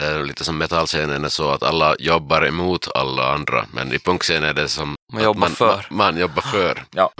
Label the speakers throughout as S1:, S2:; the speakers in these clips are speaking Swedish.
S1: Lite som metallscenen är så att alla jobbar emot alla andra, men i punkscenen är det som
S2: Man jobbar
S1: man,
S2: för.
S1: Man, man jobbar för.
S2: Ja.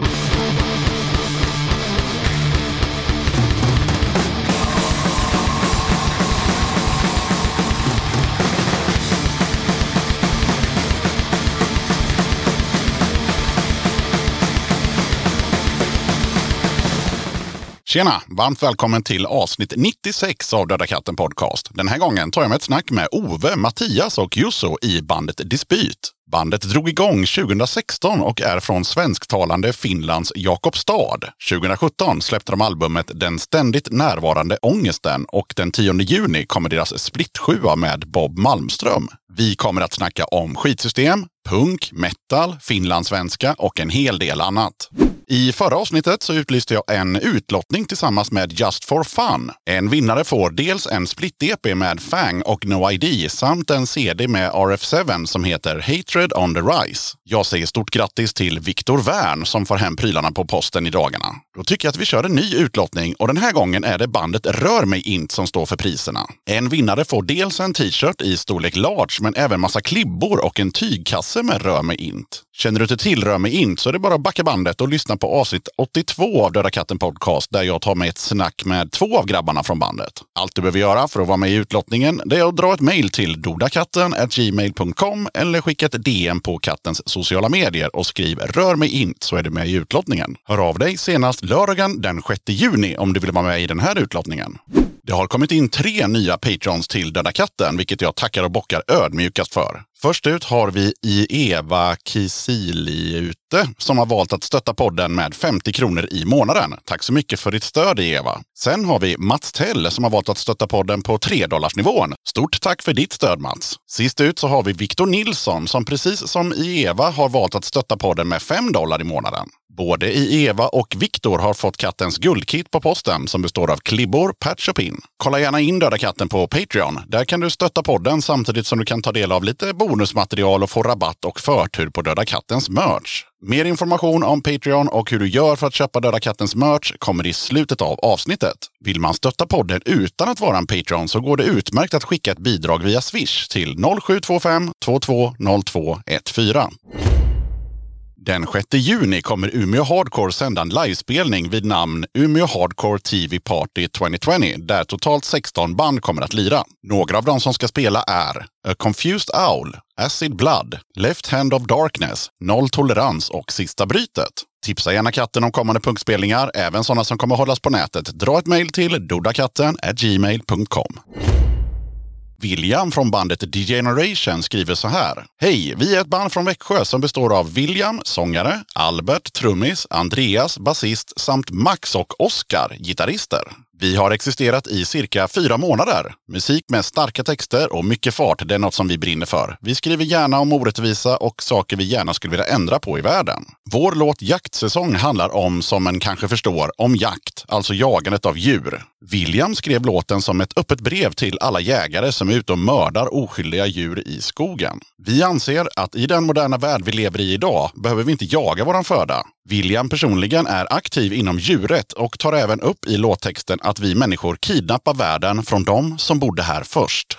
S3: Tjena! Varmt välkommen till avsnitt 96 av Döda katten Podcast. Den här gången tar jag med ett snack med Ove, Mattias och Jusso i bandet Dispyt. Bandet drog igång 2016 och är från svensktalande Finlands Jakobstad. 2017 släppte de albumet Den ständigt närvarande ångesten och den 10 juni kommer deras splittsjua med Bob Malmström. Vi kommer att snacka om skitsystem, punk, metal, finlandssvenska och en hel del annat. I förra avsnittet så utlyste jag en utlottning tillsammans med Just for Fun. En vinnare får dels en split-EP med Fang och No ID samt en CD med RF7 som heter Hatred on the Rise. Jag säger stort grattis till Viktor Wern som får hem prylarna på posten i dagarna. Då tycker jag att vi kör en ny utlottning och den här gången är det bandet Rör mig Int som står för priserna. En vinnare får dels en t-shirt i storlek large men även massa klibbor och en tygkasse med Rör mig Int. Känner du inte till Rör mig Int så är det bara att backa bandet och lyssna på avsnitt 82 av Döda katten podcast där jag tar med ett snack med två av grabbarna från bandet. Allt du behöver göra för att vara med i utlottningen det är att dra ett mejl till dodakatten gmail.com eller skicka ett DM på kattens sociala medier och skriv Rör mig inte så är du med i utlottningen. Hör av dig senast lördagen den 6 juni om du vill vara med i den här utlottningen. Det har kommit in tre nya patrons till Döda katten, vilket jag tackar och bockar ödmjukast för. Först ut har vi i Eva Kisiliute som har valt att stötta podden med 50 kronor i månaden. Tack så mycket för ditt stöd Eva. Sen har vi Mats Tell som har valt att stötta podden på 3 nivån. Stort tack för ditt stöd Mats. Sist ut så har vi Viktor Nilsson som precis som i Eva har valt att stötta podden med 5 dollar i månaden. Både i Eva och Viktor har fått kattens guldkit på posten som består av klibbor, patch och pin. Kolla gärna in Döda katten på Patreon. Där kan du stötta podden samtidigt som du kan ta del av lite bonusmaterial och få rabatt och förtur på Döda kattens merch. Mer information om Patreon och hur du gör för att köpa Döda kattens merch kommer i slutet av avsnittet. Vill man stötta podden utan att vara en Patreon så går det utmärkt att skicka ett bidrag via Swish till 0725 220214. Den 6 juni kommer Umeå Hardcore sända en livespelning vid namn Umeå Hardcore TV Party 2020 där totalt 16 band kommer att lira. Några av de som ska spela är A Confused Owl, Acid Blood, Left Hand of Darkness, Noll Tolerans och Sista Brytet. Tipsa gärna katten om kommande punktspelningar, även sådana som kommer hållas på nätet. Dra ett mejl till dodakatten gmail.com. William från bandet Degeneration skriver så här. Hej, vi är ett band från Växjö som består av William, sångare, Albert, trummis, Andreas, basist samt Max och Oskar, gitarrister. Vi har existerat i cirka fyra månader. Musik med starka texter och mycket fart, det är något som vi brinner för. Vi skriver gärna om orättvisa och saker vi gärna skulle vilja ändra på i världen. Vår låt Jaktsäsong handlar om, som man kanske förstår, om jakt, alltså jagandet av djur. William skrev låten som ett öppet brev till alla jägare som är ute och mördar oskyldiga djur i skogen. Vi anser att i den moderna värld vi lever i idag behöver vi inte jaga våran föda. William personligen är aktiv inom djurrätt och tar även upp i låttexten att vi människor kidnappar världen från de som bodde här först.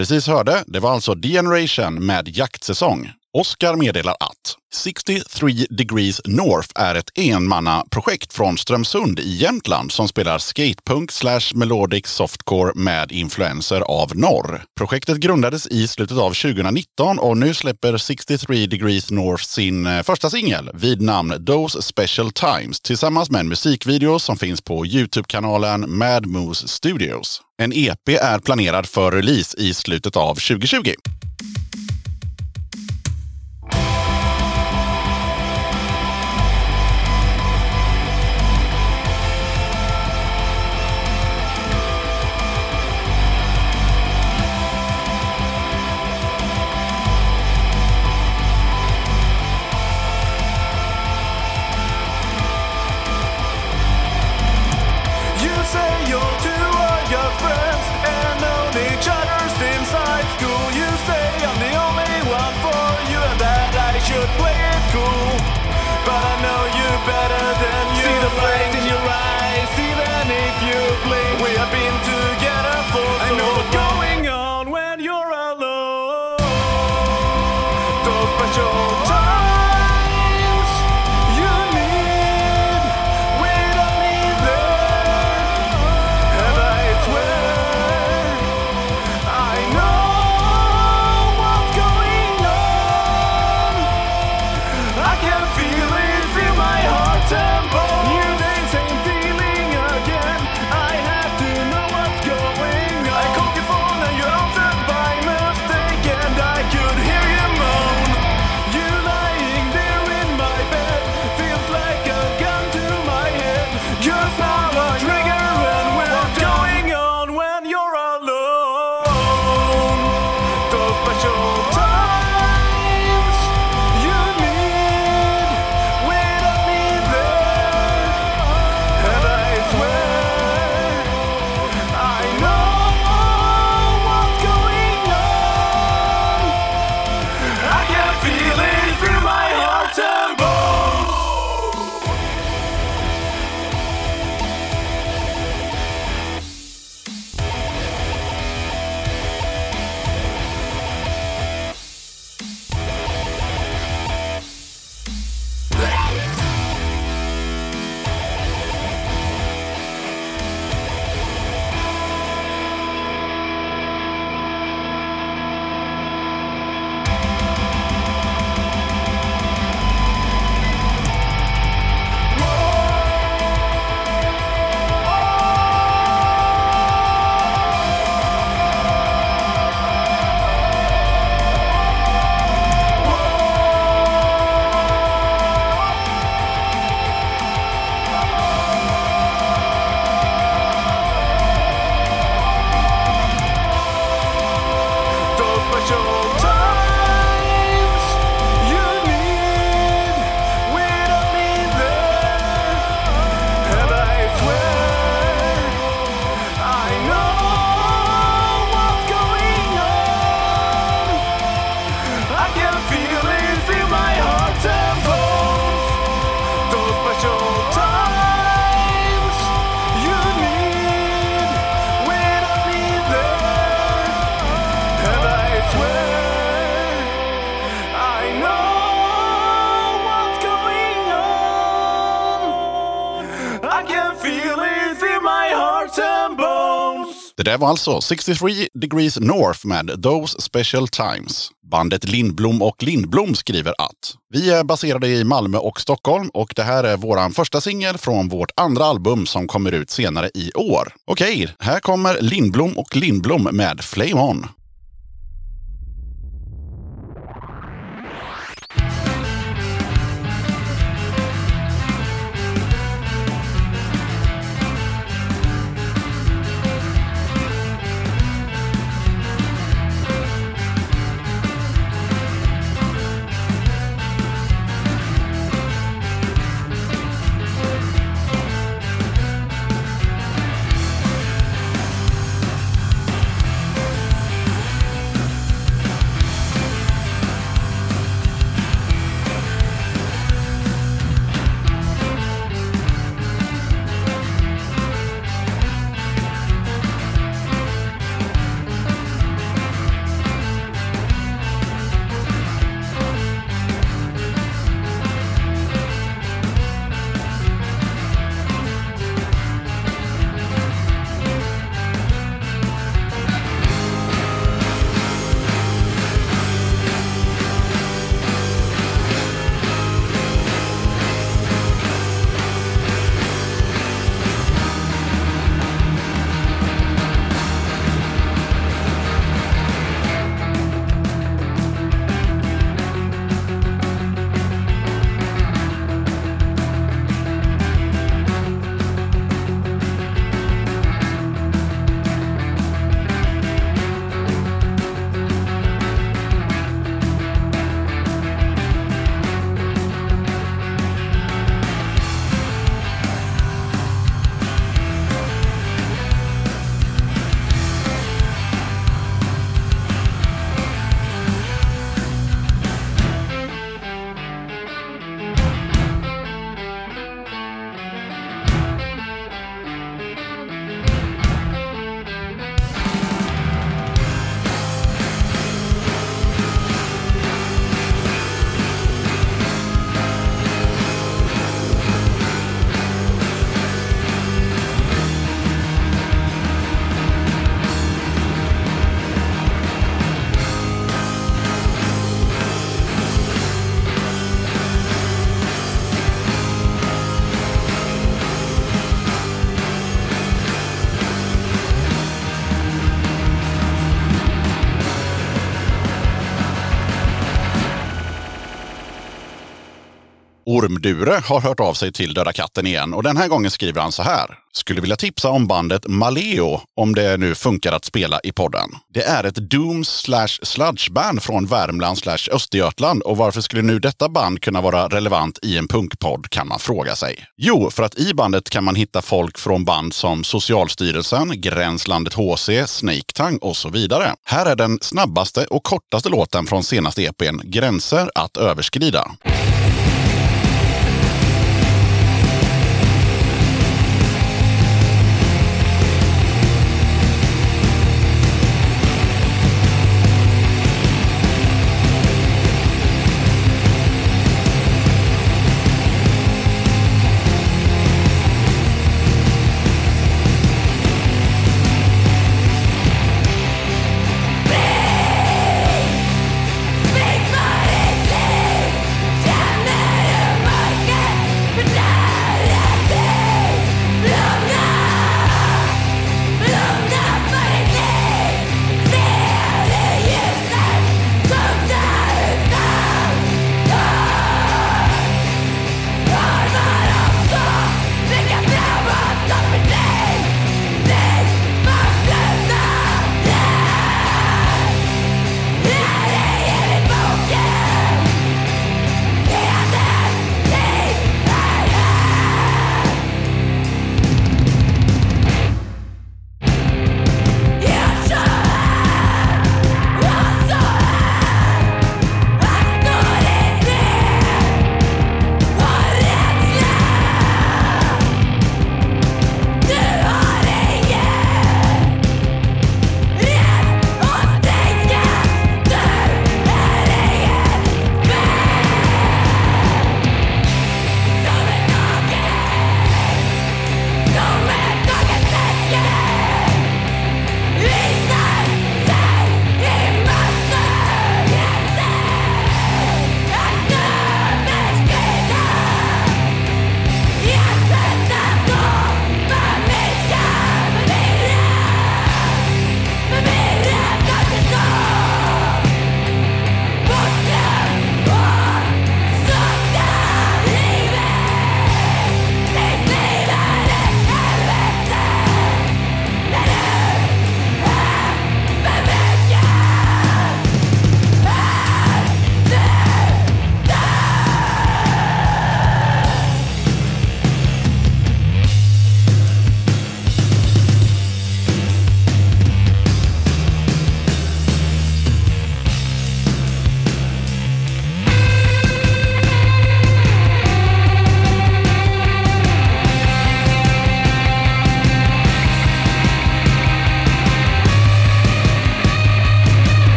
S2: Precis hörde, det var alltså The Generation med Jaktsäsong. Oscar meddelar att 63 Degrees North är ett enmannaprojekt från Strömsund i Jämtland som spelar skatepunk slash melodic softcore med influenser av norr. Projektet grundades i slutet av 2019 och nu släpper 63 Degrees North sin eh, första singel vid namn Those Special Times tillsammans med en musikvideo som finns på Youtube-kanalen Mad Moose Studios. En EP är planerad för release i slutet av 2020. Det var alltså 63 Degrees North med Those Special Times. Bandet Lindblom och Lindblom skriver att vi är baserade i Malmö och Stockholm och det här är vår första singel från vårt andra album som kommer ut senare i år. Okej, här kommer Lindblom och Lindblom med Flame On.
S3: Ormdure har hört av sig till Döda katten igen och den här gången skriver han så här. Skulle vilja tipsa om bandet Maleo om det nu funkar att spela i podden. Det är ett doom slash sludgeband från Värmland slash Östergötland och varför skulle nu detta band kunna vara relevant i en punkpodd kan man fråga sig. Jo, för att i bandet kan man hitta folk från band som Socialstyrelsen, Gränslandet HC, Snake Tang och så vidare. Här är den snabbaste och kortaste låten från senaste EPn Gränser att överskrida.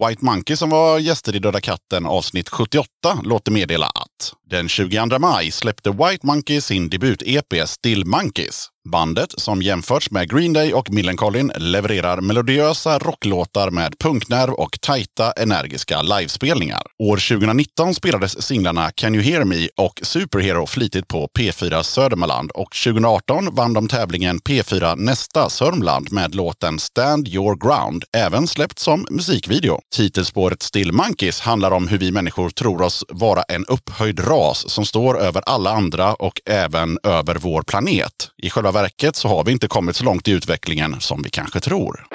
S3: White Monkey som var gäster i Döda katten avsnitt 78 låter meddela att den 22 maj släppte White Monkey sin debut-EP Still Monkeys. Bandet, som jämförts med Green Day och Millencolin, levererar melodiösa rocklåtar med punknerv och tajta, energiska livespelningar. År 2019 spelades singlarna Can You Hear Me och Superhero flitigt på P4 Södermanland och 2018 vann de tävlingen P4 Nästa Sörmland med låten Stand Your Ground, även släppt som musikvideo. Titelspåret Still Monkeys handlar om hur vi människor tror oss vara en upphöjd ras som står över alla andra och även över vår planet. I själva verket så har vi inte kommit så långt i utvecklingen som vi kanske tror.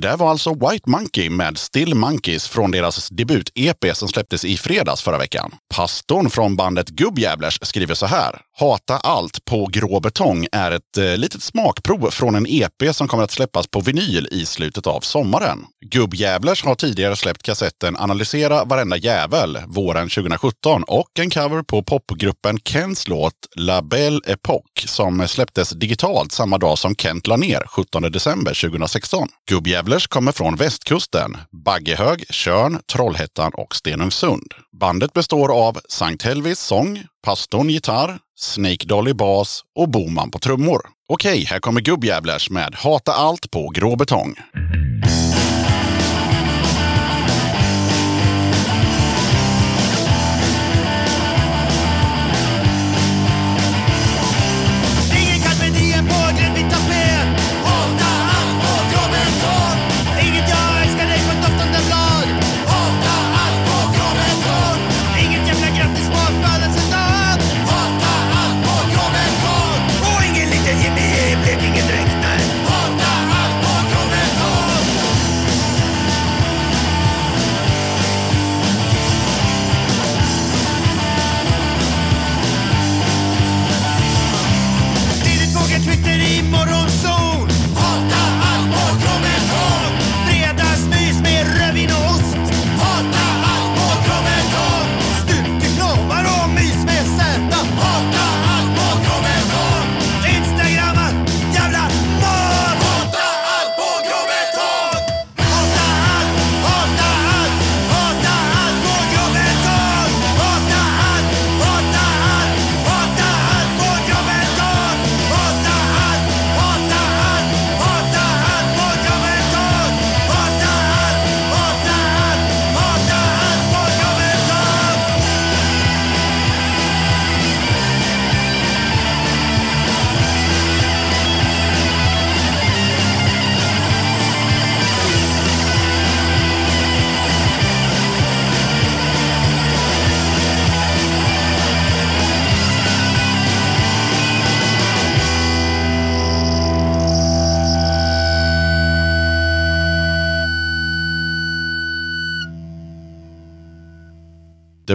S3: Det där var alltså White Monkey med Still Monkeys från deras debut-EP som släpptes i fredags förra veckan. Pastorn från bandet Gubbjävlers skriver så här. Hata allt på grå betong är ett eh, litet smakprov från en EP som kommer att släppas på vinyl i slutet av sommaren. Gubbjävlers har tidigare släppt kassetten Analysera varenda jävel våren 2017 och en cover på popgruppen Kents låt La Belle Époque som släpptes digitalt samma dag som Kent la ner 17 december 2016. Gubbjävlers kommer från västkusten, Baggehög, Tjörn, Trollhättan och Stenungsund. Bandet består av Sankt Helvis sång, Pastorn gitarr, Snake Dolly bas och Boman på trummor. Okej, här kommer Gubbjävlers med Hata allt på grå betong.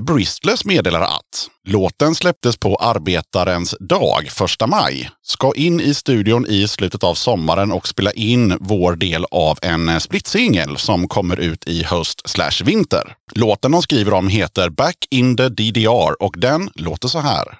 S3: Bristless meddelar att låten släpptes på arbetarens dag, första maj. Ska in i studion i slutet av sommaren och spela in vår del av en eh, splitsingel som kommer ut i höst slash vinter. Låten de skriver om heter Back in the DDR och den låter så här.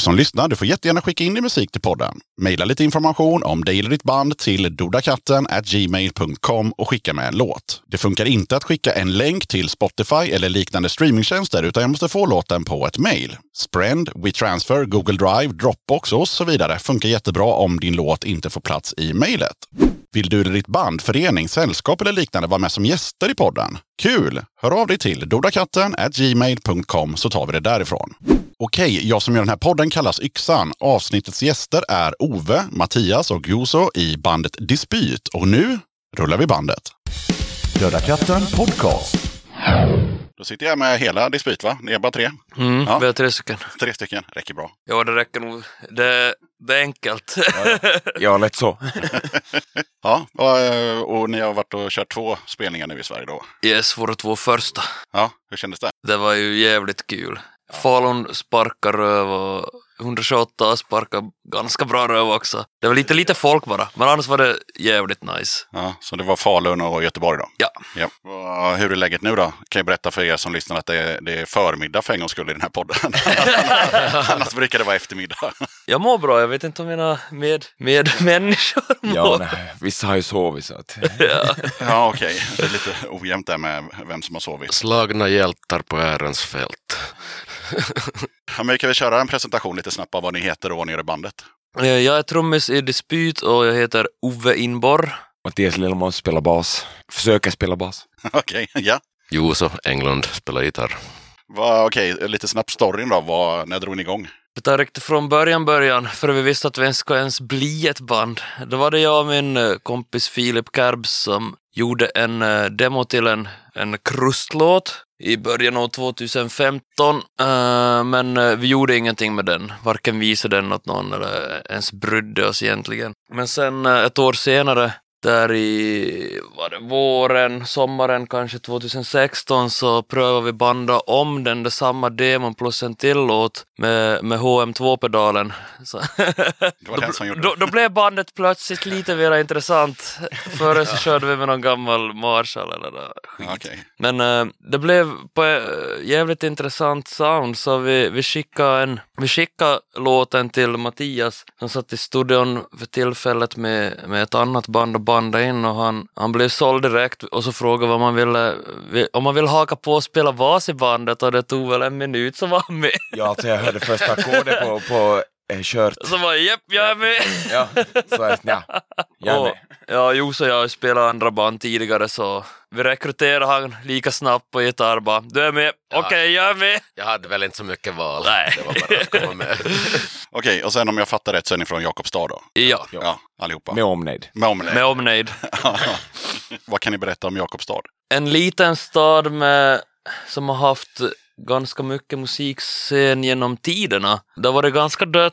S3: Du som lyssnar, du får jättegärna skicka in din musik till podden. Maila lite information om dig eller ditt band till dodakatten gmail.com och skicka med en låt. Det funkar inte att skicka en länk till Spotify eller liknande streamingtjänster utan jag måste få låten på ett mail. Sprend, WeTransfer, Google Drive, Dropbox och så vidare funkar jättebra om din låt inte får plats i mejlet. Vill du eller ditt band, förening, sällskap eller liknande vara med som gäster i podden? Kul! Hör av dig till dodakatten gmail.com så tar vi det därifrån. Okej, jag som gör den här podden kallas Yxan. Avsnittets gäster är Ove, Mattias och Juso i bandet Dispyt. Och nu rullar vi bandet. Döda katten podcast. Då sitter jag med hela Dispyt va? Ni är bara tre?
S4: Mm,
S3: Ja.
S4: Vi har tre stycken.
S3: Tre stycken, räcker bra.
S4: Ja, det räcker nog. Det, det är enkelt.
S5: Ja, lätt så.
S3: Ja, och, eh, och ni har varit och kört två spelningar nu i Sverige då.
S4: yes, våra två första.
S3: Ja, hur kändes det?
S4: Det var ju jävligt kul. Falun sparkar röv och 128 sparkar ganska bra röv också. Det var lite, lite folk bara, men annars var det jävligt nice.
S3: Ja, så det var Falun och Göteborg då?
S4: Ja.
S3: ja. Och Hur är läget nu då? Kan jag berätta för er som lyssnar att det är, det är förmiddag för en gångs skull i den här podden. Annars brukar det vara eftermiddag.
S4: Jag mår bra, jag vet inte om mina med, medmänniskor mår.
S5: Ja, nej, vissa har ju sovit så att...
S4: Ja.
S3: Ja, okej. Det är lite ojämnt där med vem som har sovit.
S1: Slagna hjältar på ärens fält.
S3: Ja, men vi kan väl köra en presentation lite snabbt av vad ni heter och vad ni gör i bandet.
S4: Eh, Jag är trummis i Dispyt och jag heter Ove Inborg.
S5: Mattias Lillmås spelar bas. Försöker spela bas.
S3: Okej, ja.
S1: Juuso Englund spelar gitarr.
S3: Okej, lite snabbt storyn då. Vad, när drog ni igång?
S4: Tar riktigt från början början, för vi visste att vi ens ska ens bli ett band. Då var det jag och min eh, kompis Filip Karbs som gjorde en eh, demo till en, en krustlåt i början av 2015, eh, men eh, vi gjorde ingenting med den. Varken visade den åt någon eller ens brydde oss egentligen. Men sen eh, ett år senare, där i var det våren, sommaren kanske 2016 så prövade vi banda om den, det samma demon plus en till låt med, med HM2-pedalen. Så
S3: Det var den som gjorde
S4: då, då blev bandet plötsligt lite mer intressant. Förr så körde vi med någon gammal Marshall eller något skit.
S3: Okej.
S4: Men eh, det blev på eh, jävligt intressant sound så vi, vi, skickade en, vi skickade låten till Mattias som satt i studion för tillfället med, med ett annat band banda in och han, han blev såld direkt och så frågade vad man ville, vi- om man vill haka på och spela bas i bandet och det tog väl en minut så var han med.
S5: Ja, alltså jag hörde första ackordet på, på eh, kört.
S4: Så var jag japp, jag är med.
S5: Ja, så jag, ja, jag är
S4: Och,
S5: med.
S4: ja, Jose och jag spelat andra band tidigare så vi rekryterade han lika snabbt på gitarr bara, du är med, okej jag är med.
S1: Jag hade väl inte så mycket val.
S4: Nej.
S1: Det var bara att komma med.
S3: Okej, och sen om jag fattar rätt så är ni från Jakobstad då?
S4: Ja,
S3: Ja, allihopa.
S5: Med omnejd.
S3: Med omnejd.
S4: med omnejd.
S3: Vad kan ni berätta om Jakobstad?
S4: En liten stad med, som har haft ganska mycket musikscen genom tiderna. Det har varit ganska dött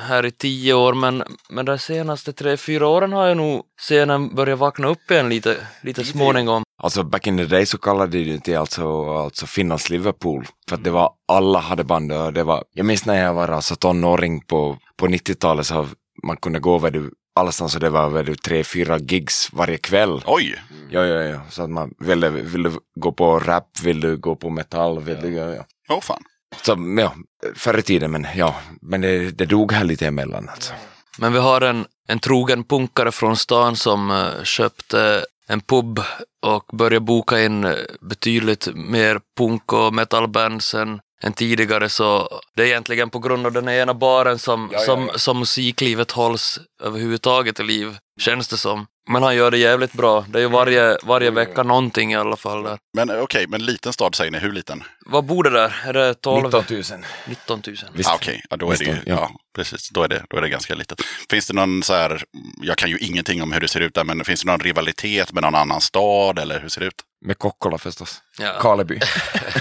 S4: här i tio år men, men de senaste tre, fyra åren har ju nog scenen börjat vakna upp igen lite, lite småningom.
S5: Alltså back in the day så kallade de det till alltså, alltså Finlands Liverpool. För att det var, alla hade band och det var, jag minns när jag var alltså tonåring på, på 90-talet så man kunde gå vet du, allstans och det var du, tre, fyra gigs varje kväll.
S3: Oj!
S5: Ja, ja, ja. Så att man ville, vill du gå på rap, vill du gå på metall, vill du, ja, ja.
S3: Åh fan.
S5: Så ja, förr i tiden, men ja, men det, det dog här lite emellan alltså.
S4: Men vi har en, en trogen punkare från stan som eh, köpte en pub och började boka in eh, betydligt mer punk och metalbands än, än tidigare så det är egentligen på grund av den ena baren som,
S5: Ja, ja,
S4: som,
S5: ja.
S4: som musiklivet hålls överhuvudtaget i liv, känns det som. Men han gör det jävligt bra. Det är ju varje, varje vecka någonting i alla fall där.
S3: Men eh, okej, men liten stad säger ni. Hur liten?
S4: Vad bor det där? Är det 12?
S5: 19 000.
S4: 19 000.
S5: Visst.
S3: Ah, okej, ja, då är
S5: Visst,
S3: det ju,
S5: ja.
S3: ja. precis. Då är det, då är det ganska litet. Finns det någon så här, jag kan ju ingenting om hur det ser ut där, men finns det någon rivalitet med någon annan stad eller hur ser det ut?
S5: Med Kokkola förstås.
S4: Ja.
S5: Karleby.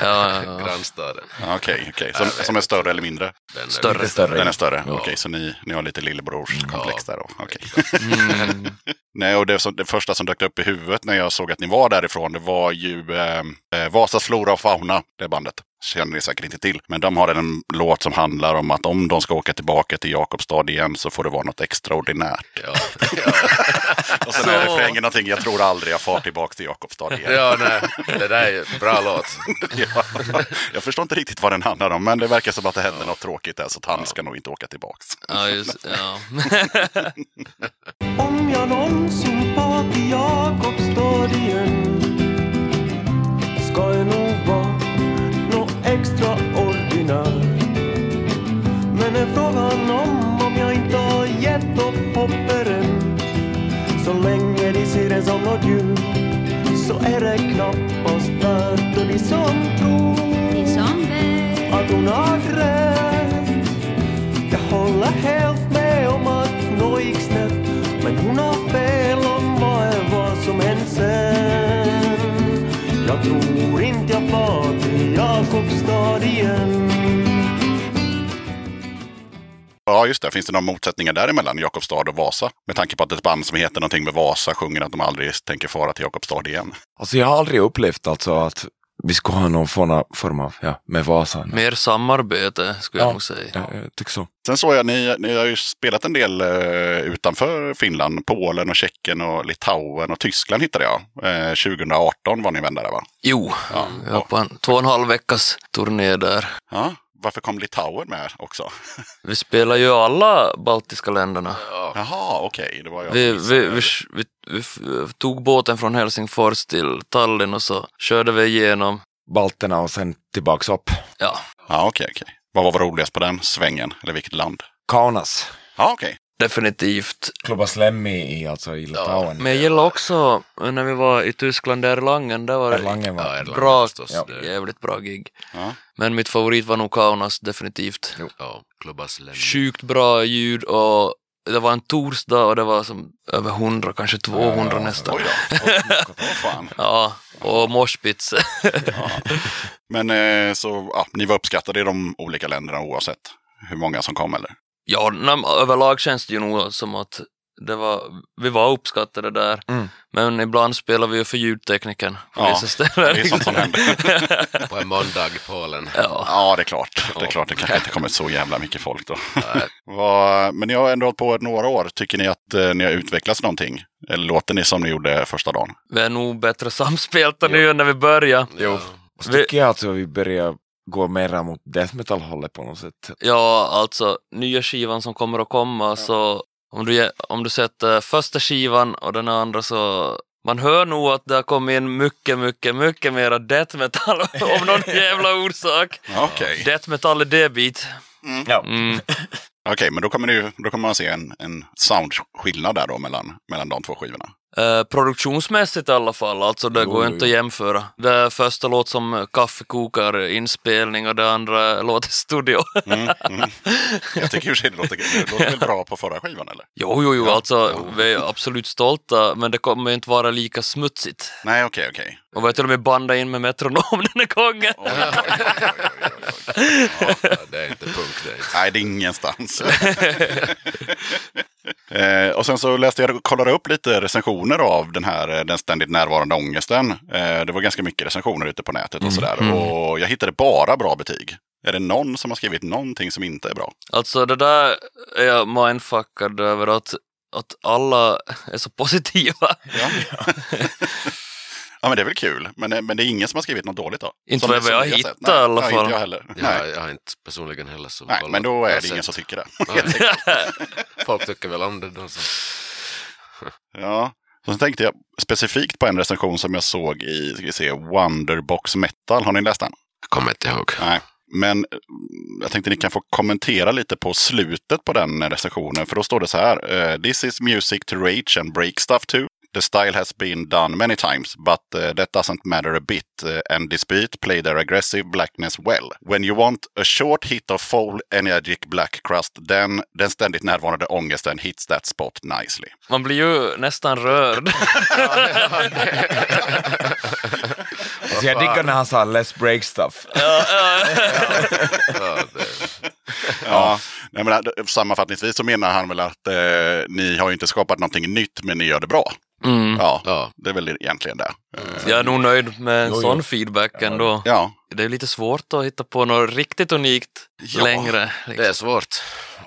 S4: Ja, ja, ja.
S1: Grannstaden.
S3: Ja, Okej, okej. Som, som är större eller mindre?
S1: Den är
S4: Större.
S5: Lite större.
S3: Den är större?
S5: Ja.
S3: Okej, så ni, ni har lite lillebrorskomplex där då? Okej.
S4: Mm.
S3: Nej, och det, som, det första som dök upp i huvudet när jag såg att ni var därifrån, det var ju eh, eh, Vasas flora och fauna, det bandet. Känner ni säkert inte till. Men de har en låt som handlar om att om de ska åka tillbaka till Jakobstad igen så får det vara något extraordinärt.
S1: Ja.
S3: Och sen är refrängen någonting, jag tror aldrig jag far tillbaka till Jakobstad igen.
S1: ja, nej. Det där är ju bra låt.
S3: Ja. Jag förstår inte riktigt vad den handlar om, men det verkar som att det hände något tråkigt där, så att han ska nog inte åka tillbaka.
S4: Ja, just ja.
S2: Om jag någonsin far till Jakobstad igen Är frågan om om jag inte har gett upp hoppet än Så länge de ser det som något djur så är det knappast värt och de som tror
S6: Det som vet.
S2: att hon har rätt. Jag håller helt med om att något gick snett Men hon har fel om vad är vad som hänt sen. Jag tror inte jag far till Jakobstad igen
S3: Ja, just det. Finns det några motsättningar däremellan Jakobstad och Vasa? Med tanke på att ett band som heter någonting med Vasa sjunger att de aldrig tänker fara till Jakobstad igen.
S5: Alltså jag har aldrig upplevt alltså att vi ska ha någon form av, ja, med Vasan.
S4: Mer samarbete skulle jag nog säga.
S5: Ja, jag tycker så.
S3: Sen såg jag, ni, ni har ju spelat en del eh, utanför Finland. Polen och Tjeckien och Litauen och Tyskland hittade jag. Eh, 2018 var ni vända där va?
S4: Jo,
S3: Ja.
S4: jag var på en två och en halv veckas turné där.
S3: Ja, varför kom Litauen med också?
S4: Vi spelar ju alla baltiska länderna.
S3: Jaha, okej. Det var jag
S4: Vi, vi, vi, vi, vi tog båten från Helsingfors till Tallinn och så körde vi igenom.
S5: Balterna och sen tillbaks upp.
S4: Ja,
S3: Ja, okej, okej. Vad var roligast på den svängen? Eller vilket land?
S5: Kaunas.
S3: Ja, okej.
S4: Definitivt.
S5: Klubba Slemmi i, alltså i Litauen.
S4: Men jag gillar också när vi var i Tyskland, Erlangen, där var det
S5: Erlangen var
S1: Ja, Erlangen
S4: bra,
S1: förstås.
S5: Ja.
S1: Det-
S4: jävligt bra gig.
S3: Ja.
S4: Men mitt favorit var nog Kaunas, definitivt.
S1: Ja, klubba Slemmy.
S4: Sjukt bra ljud och det var en torsdag och det var som över 100, kanske 200 nästan.
S3: Oj då. Fan.
S4: Ja, och moshpits.
S3: Men eh, så, ja, ni var uppskattade i de olika länderna oavsett hur många som kom eller?
S4: Ja, överlag känns det ju nog som att det var, vi var uppskattade där.
S5: Mm.
S4: Men ibland spelar vi ju för ljudtekniken på
S3: Ja,
S4: vissa ställen.
S3: Det är sånt som händer.
S1: På en måndag i Polen.
S4: ja.
S3: Ja, det är klart. Det är klart, det kanske inte kommit så jävla mycket folk då. Men ni har ändå hållit på några år. Tycker ni att eh, ni har utvecklats någonting? Eller låter ni som ni gjorde första dagen?
S4: Vi är nog bättre samspelta nu än när vi började.
S1: Jo.
S5: Så
S4: Vi-
S5: tycker jag alltså att vi börjar gå mera mot death metal-hållet på något sätt.
S4: Ja, alltså nya skivan som kommer att komma så om du, om du sätter första skivan och den andra så man hör nog att det har kommit in mycket, mycket, mycket mera death metal av någon jävla orsak.
S3: Okej,
S4: Death metal är det bit.
S5: Ja.
S4: Mm.
S3: Okej, men då kommer, ni, ju- då kommer man se en, en soundskillnad där då mellan, mellan de två skivorna.
S4: Eh, produktionsmässigt i alla fall, alltså det
S5: Jo,
S4: går
S5: jo,
S4: inte att jämföra. Det är första låt som kaffekokar inspelning och det andra låter studio.
S3: Mm, mm. Jag tycker ju det låter, det låter väl bra på förra skivan eller?
S4: jo, jo, jo, alltså vi är absolut stolta, men det kommer inte vara lika smutsigt.
S3: Nej, okej, okej.
S4: Och vi har till och med bandat in med metronom den här gången.
S3: Oj, oj, oj.
S1: Ja, det är inte punk det. Är inte.
S3: Nej, det är ingenstans. eh, och sen så läste jag kollade upp lite recensioner av den här eh, Den ständigt närvarande ångesten. Eh, det var ganska mycket recensioner ute på nätet och sådär. Och jag hittade bara bra betyg. Är det någon som har skrivit någonting som inte är bra?
S4: Alltså det där är jag mindfuckad över att, att alla är så positiva.
S3: Ja. ja, men det är väl kul. Men, det- men det är ingen som har skrivit något dåligt då?
S4: Inte
S3: Som-
S4: vad jag hittar.
S3: Nej,
S4: i alla
S3: ja,
S4: fall.
S3: Inte jag heller. Nej.
S1: jag har inte personligen heller så
S3: Nej, men då är det ingen som tycker det.
S1: Nej. Folk tycker väl om det då. Så.
S3: Ja. Och sen tänkte jag specifikt på en recension som jag såg i ska vi se, Wonderbox Metal. Har ni läst den?
S1: Jag kommer inte ihåg.
S3: Nej. Men eh, jag tänkte ni kan få kommentera lite på slutet på den recensionen. För då står det så här. eh, This is music to rage and break stuff to. The style has been done many times, but uh, that doesn't matter a bit. Uh, and Dispute play their aggressive blackness well. When you want a short hit of full energetic black crust, then den ständigt närvarande ångesten hits that spot nicely.
S4: Man blir ju nästan rörd.
S5: Alltså jag diggar när han sa let's break stuff.
S1: Ja,
S3: Ja, jag menar, sammanfattningsvis så menar han väl att eh, ni har ju inte skapat någonting nytt, men ni gör det bra.
S4: Mm.
S3: Ja,
S1: ja.
S3: det är väl egentligen det. Eh,
S4: Jag är nog nöjd med en
S5: Jo, jo.
S4: sån feedback ändå.
S3: Ja,
S4: Det är lite svårt att hitta på något riktigt unikt
S3: Ja,
S4: längre.
S1: det är svårt.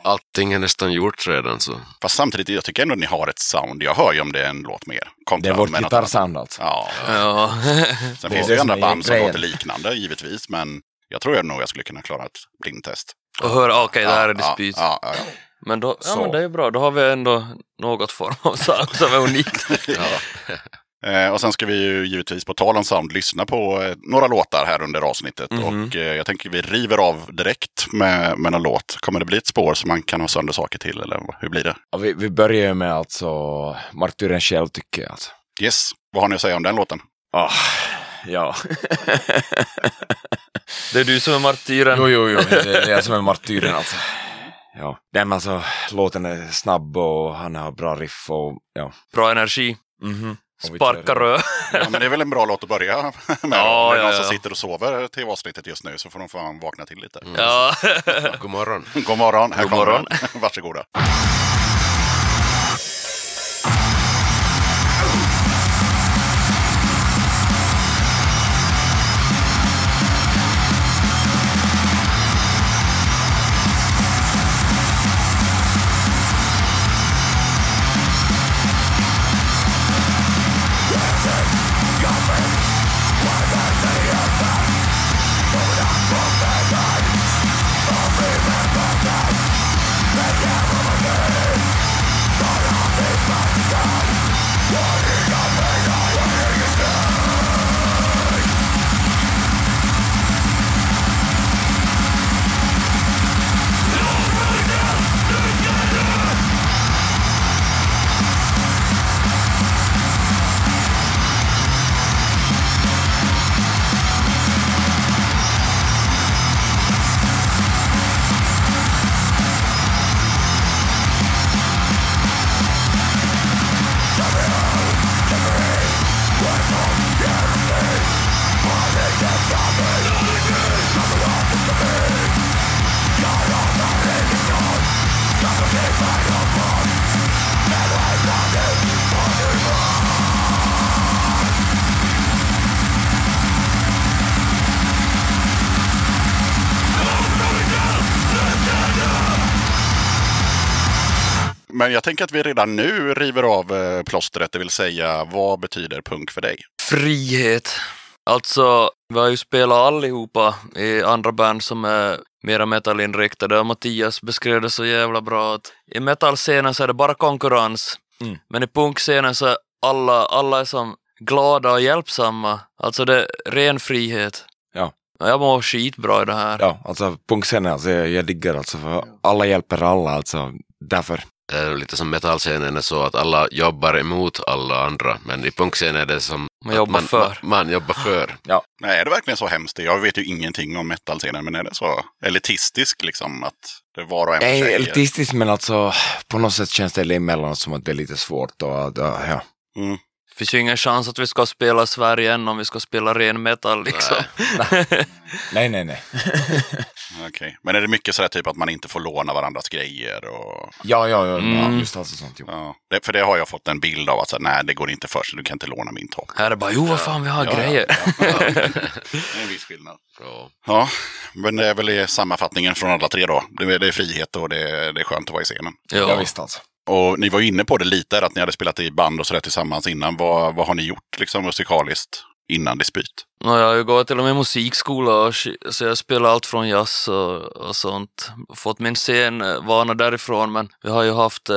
S1: Allting är nästan gjort redan så.
S3: fast samtidigt, jag tycker ändå att ni har ett sound. Jag hör ju om det är en låt mer. kontra
S5: Det är vårt
S3: med
S5: gitarrsound alltså.
S3: Ja,
S4: Ja.
S3: sen finns det ju andra band som låter liknande givetvis, men jag tror nog jag skulle kunna klara ett blindtest.
S4: Och höra, okej det här är
S3: ja,
S4: dispyt.
S3: ja, ja, ja.
S4: Men, då, ja,
S5: Så.
S4: men det är ju bra, då har vi ändå något form av sound som är unikt.
S3: Eh, och sen ska vi ju givetvis på tal om sound lyssna på eh, några låtar här under avsnittet.
S4: Mhm.
S3: Och eh, jag tänker vi river av direkt med, med någon låt. Kommer det bli ett spår som man kan ha sönder saker till eller hur blir det?
S5: Ja, vi, vi börjar ju med alltså Martyren själv tycker jag. Alltså.
S3: Yes, vad har ni att säga om den låten?
S5: Ah, ja.
S4: Det är du som är martyren.
S5: jo, jo, jo. Det det är jag som är martyren alltså. Ja. Men alltså, låten är snabb och han har bra riff och ja.
S4: Bra energi.
S5: Och vi
S4: Sparka rö.
S3: Ja, men det är väl en bra låt att börja med.
S4: Ja,
S3: Om det är
S4: ja,
S3: någon som
S4: ja.
S3: sitter och sover till avsnittet just nu så får de fan vakna till lite.
S4: Ja.
S1: God morgon.
S3: God morgon, här
S4: God
S3: kommer
S4: morgon.
S3: den. Varsågoda. Men jag tänker att vi redan nu river av eh, plåstret, det vill säga vad betyder punk för dig?
S4: Frihet. Alltså, vi har ju spelat allihopa i andra band som är mera metalinriktade och Mattias beskrev det så jävla bra att i metalscenen så är det bara konkurrens.
S5: Mm.
S4: Men i punkscenen så är alla, alla är som glada och hjälpsamma. Alltså det är ren frihet.
S5: Ja.
S4: Jag mår skitbra i det här.
S5: Ja, alltså punkscenen, alltså, jag, jag diggar alltså för alla hjälper alla alltså. Därför.
S1: Det är lite som metallscenen är så att alla jobbar emot alla andra, men i punkscenen är det som
S4: Man jobbar
S1: man,
S4: för.
S1: Man, man jobbar för.
S3: Nej, är det verkligen så hemskt? Jag vet ju ingenting om metalscenen, men är det så elitistisk liksom? Att det var och en
S5: Nej, elitistiskt men alltså på något sätt känns det emellanåt som att det är lite svårt och att, ja, ja.
S3: Mm.
S4: Det finns ju ingen chans att vi ska spela Sverige än om vi ska spela ren metal liksom.
S5: Nej, nej, nej.
S3: Okej. Men är det mycket sådär typ att man inte får låna varandras grejer? Och...
S5: Ja, ja, ja,
S4: Mm.
S5: ja just alltså sånt. Jo.
S3: Ja. Det, för det har jag fått en bild av att så, nej, det går inte för sig, du kan inte låna min topp.
S4: Här är bara, jo vad fan vi har
S3: Ja, ja,
S4: grejer.
S3: Det är en viss skillnad.
S1: Ja.
S3: Ja, men det är väl i sammanfattningen från alla tre då. Det är, det är frihet och det är, det är skönt att vara i scenen.
S5: Ja,
S4: Ja.
S5: visst alltså.
S3: Och ni var ju inne på det lite, att ni hade spelat i band och sådär tillsammans innan. Vad, vad har ni gjort liksom musikaliskt innan dispyt?
S4: Ja, jag har ju gått till och med musikskola och så jag spelar allt från jazz och, och sånt. Fått min scenvana eh, därifrån men vi har ju haft eh,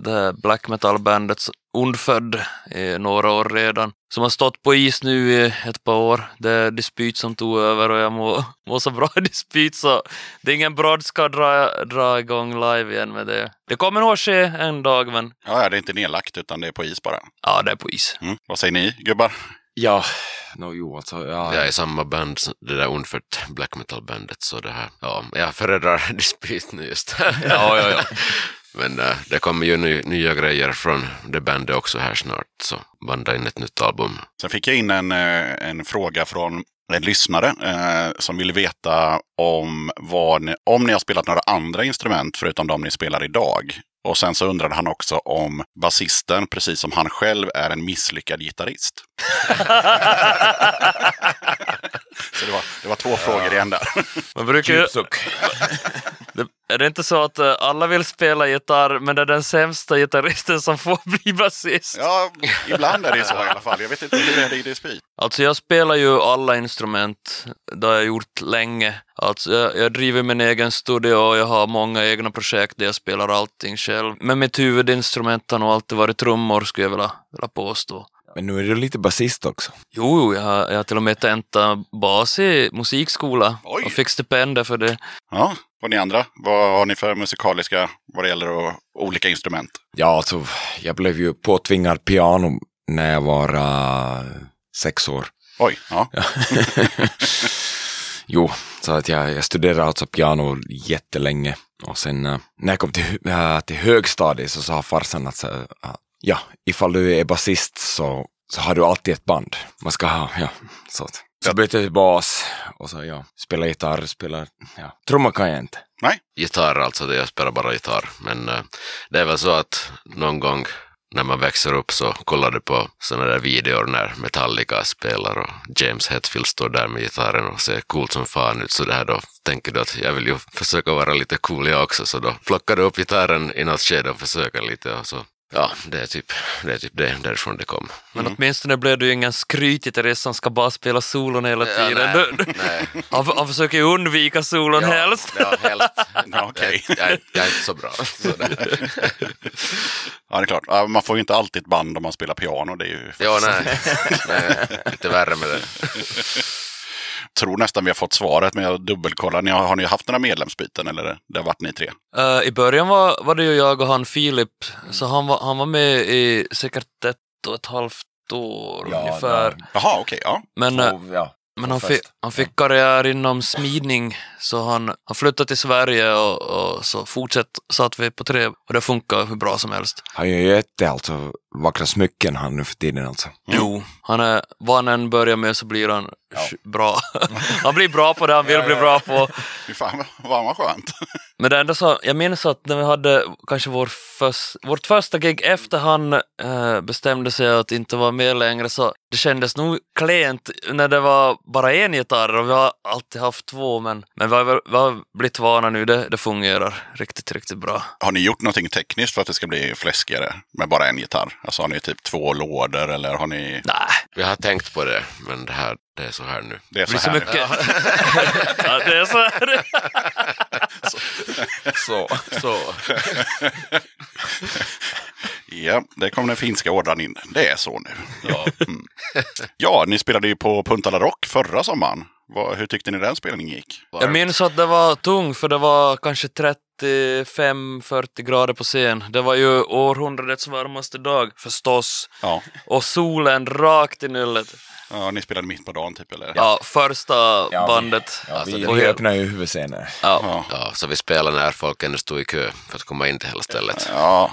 S4: det här black metal-bandet Ondfödd i några år redan. Som har stått på is nu i ett par år. Det är Dispyt som tog över och jag mår, mår så bra i Dispyt så det är ingen brådska att dra, dra igång live igen med det. Det kommer nog ske en dag men
S3: Ja, ja, det är inte nedlagt utan det är på is bara.
S4: ja, det är på is.
S3: Mm. Vad säger ni gubbar?
S5: Ja, no, jo alltså. Ja,
S1: Jag är i samma band, det där Unfört black metal-bandet, så det här, ja, jag föredrar dispyt nu just.
S4: Ja, ja, ja.
S1: Men äh, det kommer ju ny, nya grejer från det bandet också här snart, så banda in ett nytt album.
S3: Sen fick jag in en, eh, en fråga från en lyssnare eh, som ville veta om, vad ni, om ni har spelat några andra instrument förutom de ni spelar idag. Och sen så undrade han också om basisten, precis som han själv, är en misslyckad gitarrist. så det var, det var två frågor i en där.
S4: Man brukar är det inte så att eh, alla vill spela gitarr men det är den sämsta gitarristen som får bli basist?
S3: ja, ibland är det så i alla fall. Jag vet inte hur är det i dispyt.
S4: Alltså jag spelar ju alla instrument, det har jag gjort länge. Alltså jag, jag driver min egen studio och jag har många egna projekt där jag spelar allting själv. Men mitt huvudinstrument har nog alltid varit trummor skulle jag vilja, vilja påstå.
S5: Men nu är du lite basist också.
S4: Jo, jag har, jag har till och med tentat bas i musikskola
S3: Oj.
S4: och fick stipendier för det.
S3: Ja, och ni andra? Vad har ni för musikaliska vad det gäller olika instrument?
S5: Ja, alltså jag blev ju påtvingad piano när jag var uh, sex år.
S3: Oj, ja.
S5: Jo, så att jag, jag studerade alltså piano jättelänge. Och sen uh, när jag kom till, uh, till högstadiet så sa farsan att så, uh, ja, ifall du är basist så, så har du alltid ett band. Man ska ha, ja, så att. Så jag bytte till bas och så ja, spela gitarr, spela, ja, trummor kan jag inte.
S3: Nej?
S1: Gitarr alltså, det jag spelar bara gitarr. Men äh, det är väl så att någon gång när man växer upp så kollar du på sådana där videor när Metallica spelar och James Hetfield står där med gitarren och ser coolt som fan ut. Så det här då tänker du att jag vill ju försöka vara lite cool jag också. Så då plockar du upp gitarren i något skede och försöker lite och så. Ja, det är typ det, är typ det därifrån det kom.
S4: Men åtminstone blev du ju ingen skrytgitarrist som ska bara spela solon hela tiden.
S1: nej,
S4: Du- du-
S1: nej.
S4: han, han försöker ju undvika solon helst.
S1: Ja, helst.
S3: Ja, okej.
S1: Jag, jag, jag är inte så bra. Det,
S3: Ja, det är klart. Ja, Man får ju inte alltid ett band om man spelar piano. Det är ju...
S1: ja, nej. nej. Lite värre med det.
S3: Tror nästan vi har fått svaret, men jag dubbelkollar. Ni har, har ni haft några medlemsbyten eller det har varit ni tre?
S4: Eh, I början var, var det ju jag och han Filip, så han var, han var med i säkert ett och ett halvt år ungefär.
S3: Jaha, okej. ja.
S4: Men, eh,
S5: Och, ja,
S4: men han,
S5: fest.
S4: han fick karriär inom smidning, så han, han flyttade till Sverige och, och så fortsatt satt vi på tre och det funkar hur bra som helst.
S5: Han gör ju jätte alltså vackra smycken han nu för tiden alltså.
S4: Jo, han är, vad han än börjar med så blir han sh- bra. han blir bra på det han vill bli bra på.
S3: Fy fan vad vad skönt.
S4: Men det enda så, jag minns att när vi hade kanske vår förs, vårt första gig efter han eh, bestämde sig att inte vara med längre så det kändes nog klent när det var bara en gitarr och vi har alltid haft två men, men vi, har, vi har blivit vana nu, det, det fungerar riktigt, riktigt bra.
S3: Har ni gjort någonting tekniskt för att det ska bli fläskigare med bara en gitarr? Alltså har ni typ två lådor eller har ni...
S4: Nej,
S1: Vi har tänkt på det, men det, här, det är så här nu.
S3: Det är
S4: det blir
S3: så
S4: så
S3: här.
S4: mycket. ja, det är så här.
S5: Så.
S1: Så.
S3: Ja, det kom den finska ordran in. Det är så nu.
S1: Ja.
S3: Ja, ni spelade ju på Puntala Rock förra sommaren. Hur tyckte ni den spelningen gick?
S4: Jag minns att det var tung för det var kanske 35-40 grader på scen. Det var ju århundradets varmaste dag förstås.
S3: Ja,
S4: Och solen rakt i nyllet.
S3: Ja ni spelade mitt på dagen typ eller?
S4: Ja, första
S5: Ja,
S4: bandet.
S5: Ja,
S1: Alltså,
S5: vi,
S1: det-
S5: vi öppnar ju huvudscenen.
S4: Ja.
S3: Ja.
S1: Ja, så vi spelade när folk ännu stod i kö för att komma in till hela stället.
S3: Ja,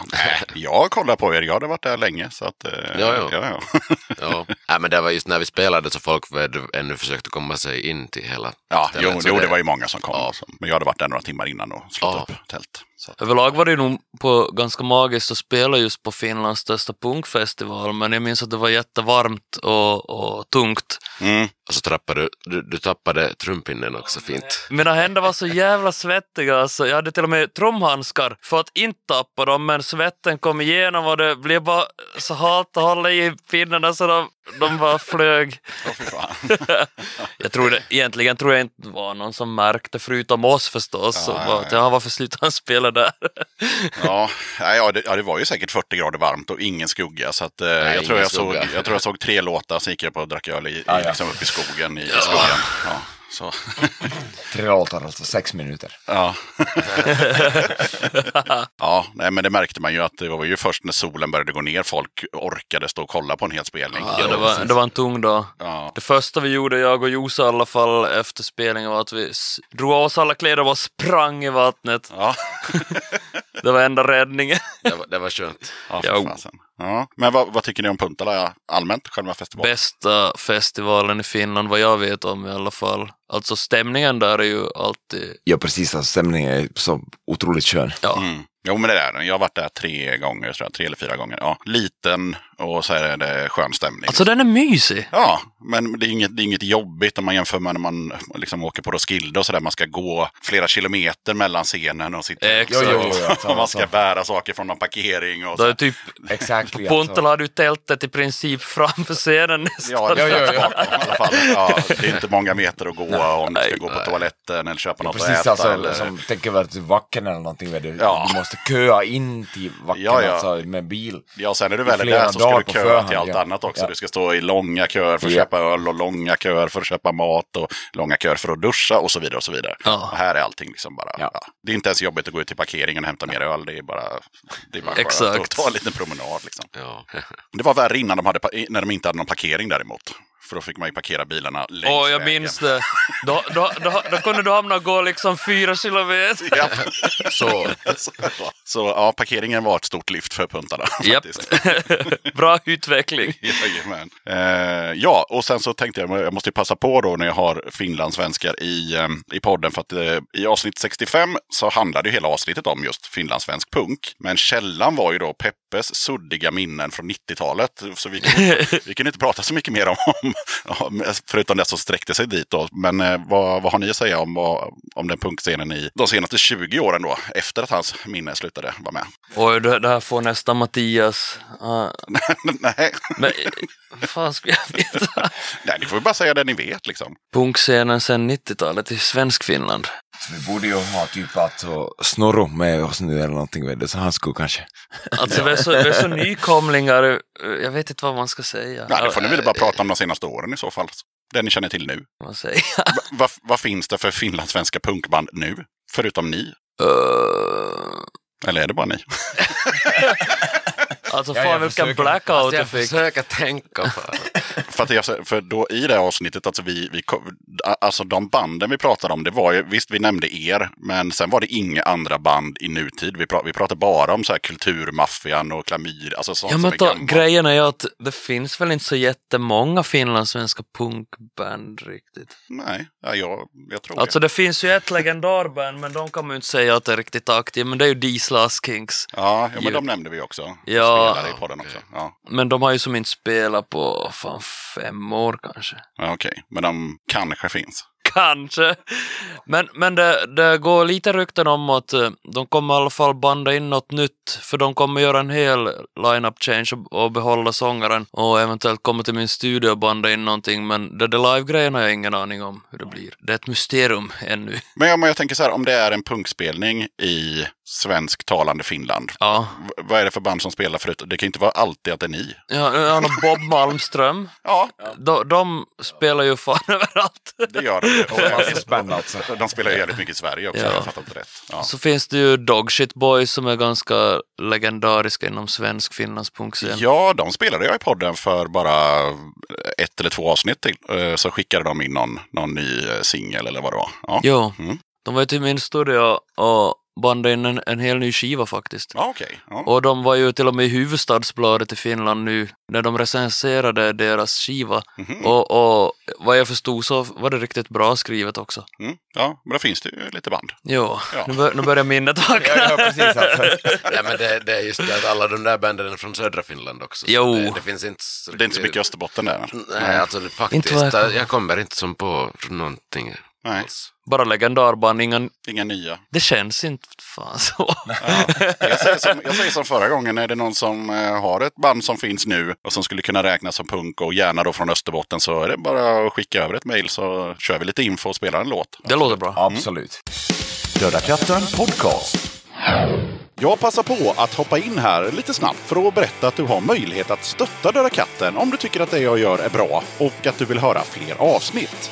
S3: jag kollar på er. Jag hade varit där länge. Så att, eh,
S1: Ja, ja.
S3: ja, ja.
S1: Ja. Nej, men det var just när vi spelade så folk ännu försökte komma sig in till hela
S3: ja
S1: stället.
S3: jo, jo, det var ju många som kom.
S1: Ja.
S3: Men jag hade varit där några timmar innan och slått
S1: Ja.
S3: upp tält. Så
S4: Överlag var det ju nog på ganska magiskt att spela just på Finlands största punkfestival, men jag minns att det var jättevarmt och, och tungt.
S3: mm.
S1: Och så trappade du, du, du tappade trumpinnen också fint.
S4: Mina händer var så jävla svettiga, alltså. jag hade till och med trumhandskar för att inte tappa dem, men svetten kom igenom och det blev bara så halt att hålla i pinnarna så de, de bara flög. Jag tror det, egentligen tror jag inte det var någon som märkte, förutom oss förstås.
S3: Ja, ja,
S4: bara,
S3: ja.
S4: ja, varför slutade han spela där?
S3: Ja, nej, ja, det, ja, det var ju säkert 40 grader varmt och ingen skugga. Så att, eh, jag, tror
S1: ingen
S3: jag, såg,
S1: skugga.
S3: jag tror jag såg tre låtar, så gick jag på och drack öl i, i,
S5: Ja, ja.
S3: Liksom uppe i skogen. I, i skogen. Ja, så.
S5: Tre låtar, alltså sex minuter.
S3: Ja. ja, nej, men det märkte man ju att det var ju först när solen började gå ner folk orkade stå och kolla på en hel spelning.
S4: Ja, det, var, det var en tung dag.
S3: Ja.
S4: Det första vi gjorde, jag och Josa i alla fall, efter spelningen var att vi drog av oss alla kläder och bara sprang i vattnet.
S3: Ja,
S4: Det var enda räddningen.
S1: Det var, det var skönt.
S3: ja,
S4: Ja
S3: ja. Men vad, vad tycker ni om Puntala allmänt, själva festivalen?
S4: Bästa festivalen i Finland, vad jag vet om i alla fall. Alltså stämningen där är ju alltid...
S5: Ja, precis. Alltså, stämningen är så otroligt skön.
S4: Ja,
S3: Mm. Jo, men det är den. Jag har varit där tre gånger, tror jag. Tre eller fyra gånger. Ja, liten och så är det skön stämning.
S4: alltså den är mysig.
S3: Ja, men det är inget, det är inget jobbigt om man jämför med när man liksom åker på Roskilde och sådär. Man ska gå flera kilometer mellan scenen och sitta
S4: Exakt.
S5: Jo, jo, jo, alltså,
S3: och man ska
S5: alltså.
S3: bära saker från någon parkering. Och
S4: Då är
S3: så.
S4: typ...
S5: Exakt.
S4: På Puntala hade du tältet i princip framför scenen nästan.
S3: Ja,
S5: Ja, ja, ja.
S3: bakom i alla fall. Ja, det är inte många meter att gå om du ska
S4: Nej,
S3: gå på
S1: nej.
S3: toaletten eller köpa
S5: Ja,
S3: något att
S5: precis,
S3: äta.
S5: alltså,
S3: eller...
S5: som tänker väl till Vacken eller någonting. Du.
S3: Ja.
S5: du måste köa in till Vacken
S3: Ja, ja.
S5: Alltså, med bil.
S3: Ja, sen är du väl där så ska du köa
S5: förhand,
S3: till allt
S5: ja.
S3: annat också.
S5: Ja.
S3: Du ska stå i långa köer för att
S5: Ja.
S3: köpa öl och långa köer för att köpa mat och långa köer för att duscha och så vidare. och så vidare.
S4: Ja.
S3: Och här är allting liksom bara...
S5: Ja.
S3: Ja. Det är inte ens jobbigt att gå ut till parkeringen och hämta mer öl. Det är bara, det är bara
S4: Exakt.
S3: att ta en liten promenad. Liksom.
S1: Ja.
S3: Det var värre innan de hade, när de inte hade någon parkering däremot. För då fick man ju parkera bilarna längs
S4: Åh, jag
S3: vägen.
S4: minns det. Då, då, då, då kunde du hamna och gå liksom fyra kilometer.
S3: Ja.
S1: Så.
S3: så, så ja, parkeringen var ett stort lyft för puntarna. Faktiskt.
S4: Bra utveckling.
S3: Jajamän. Eh, ja, och sen så tänkte jag, jag måste ju passa på då när jag har finlandssvenskar i, eh, i podden. För att eh, i avsnitt 65 så handlade ju hela avsnittet om just finlandssvensk punk. Men källan var ju då Peppes suddiga minnen från 90-talet. Så vi vi kunde inte prata så mycket mer om, om förutom det som sträckte sig dit då. Men eh, vad, vad har ni att säga om, om den punkscenen i de senaste 20 åren då? Efter att hans minne slutade vara med.
S4: Oj, det, det här får nästan Mattias. Uh,
S3: Nej.
S4: men fan skulle jag veta?
S3: Nej, ni får bara säga det ni vet liksom.
S4: Punkscenen sedan 90-talet i Svenskfinland.
S5: Så vi borde ju ha typ alltså Snorro med oss nu eller någonting. Vet du, så han skulle kanske...
S4: Alltså vi är, så, vi är så nykomlingar, eh, jag vet inte vad man ska säga.
S3: Nej, då får ni väl bara prata om de senaste åren i så fall. Det ni känner till nu.
S4: Vad säger
S3: Va, vad, vad finns det för finlandssvenska punkband nu? Förutom ni?
S4: Uh,
S3: Eller är det bara ni?
S4: alltså fan
S5: jag
S4: vilken
S5: försöker.
S4: blackout
S1: Alltså,
S4: jag
S1: jag
S4: fick.
S1: försöker tänka på
S3: för, att jag, för då i det avsnittet, alltså, vi, vi, alltså de banden vi pratade om, det var ju, visst vi nämnde er, men sen var det inga andra band i nutid. Vi, pra, vi pratade bara om så här kulturmaffian och klamyr, alltså sånt
S4: Ja,
S3: som
S4: men
S3: är
S4: ta,
S3: gammalt.
S4: grejen är ju att det finns väl inte så jättemånga finlandssvenska punkband riktigt.
S3: Nej, ja, jag, jag tror
S4: Alltså
S3: det.
S4: det finns ju ett legendarband, men de kan man ju inte säga att det är riktigt aktivt, men det är ju Diesel Kinks.
S3: Ja, ja, men de nämnde vi också.
S4: Ja.
S3: I podden också. Ja,
S4: Men de har ju som inte spelat på fan fem år kanske.
S3: ja okej. Men de kanske finns.
S4: Kanske. Men, men det, det går lite rykten om att eh, de kommer i alla fall banda in något nytt. För de kommer göra en hel line-up change och, och behålla sångaren. Och eventuellt komma till min studio och banda in någonting. Men det där live-grejen har jag ingen aning om hur det blir. Det är ett mysterium ännu.
S3: Men jag, men jag tänker så här, om det är en punkspelning i svensktalande Finland.
S4: Ja,
S3: v- Vad är det för band som spelar förut? Det kan inte vara alltid att det är ni.
S4: ja, Bob Malmström.
S3: Ja,
S4: De, de spelar ju fan överallt.
S3: det gör de.
S5: Och alltså.
S3: De spelar ju jävligt mycket i Sverige också,
S4: Ja.
S3: jag har fattat det rätt. Ja.
S4: Så finns det ju Dogshit Boys som är ganska legendariska inom svensk finlandspunkscen.
S3: Ja, de spelade jag i podden för bara ett eller två avsnitt till. Eh, Så skickade de in någon, någon ny eh, singel eller vad det var. Ja,
S4: Jo,
S3: Mm.
S4: de var ju till min studio och bandade in en, en hel ny skiva faktiskt.
S3: ja okej. Ja.
S4: Och de var ju till och med i huvudstadsbladet i Finland nu när de recenserade deras skiva.
S3: Mhm.
S4: Och, och vad jag förstod så var det riktigt bra skrivet också.
S3: Mm. ja, men då finns det ju lite band.
S4: Jo,
S3: Ja.
S4: nu, bör, nu börjar minnet
S5: Ja,
S4: haka.
S5: ja, precis alltså.
S1: Ja, men det, det är just det att alla de där banden är från södra Finland också. så
S4: Jo.
S1: Det, det finns inte så
S3: Det är inte så mycket Österbotten där.
S1: Nej, alltså faktiskt.
S4: Inte jag,
S1: jag kommer inte som på någonting
S3: Nej,
S1: alls.
S4: Bara legendarband, inga,
S3: inga nya.
S4: det känns inte fan så.
S3: Jag säger, som, jag säger som förra gången, är det någon som eh, har ett band som finns nu och som skulle kunna räknas som punk och gärna då från Österbotten så är det bara att skicka över ett mejl så kör vi lite info och spelar en låt.
S4: Det låter bra.
S5: Absolut.
S3: Döda katten podcast. Jag passar på att hoppa in här lite snabbt för att berätta att du har möjlighet att stötta Döda katten om du tycker att det jag gör är bra och att du vill höra fler avsnitt.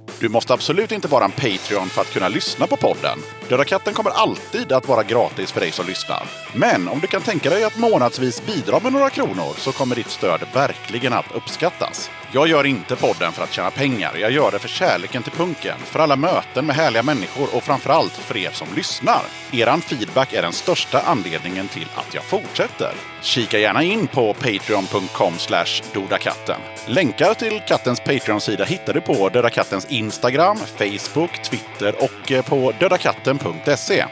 S3: Du måste absolut inte vara en Patreon för att kunna lyssna på podden. Döda katten kommer alltid att vara gratis för dig som lyssnar. Men om du kan tänka dig att månadsvis bidra med några kronor så kommer ditt stöd verkligen att uppskattas. Jag gör inte podden för att tjäna pengar. Jag gör det för kärleken till punken, för alla möten med härliga människor och framförallt för er som lyssnar. Eran feedback är den största anledningen till att jag fortsätter. Kika gärna in på patreon.com dodakatten. Länkar till kattens Patreon-sida hittar du på Döda Kattens Instagram, Facebook, Twitter och eh, på dödakatten.se.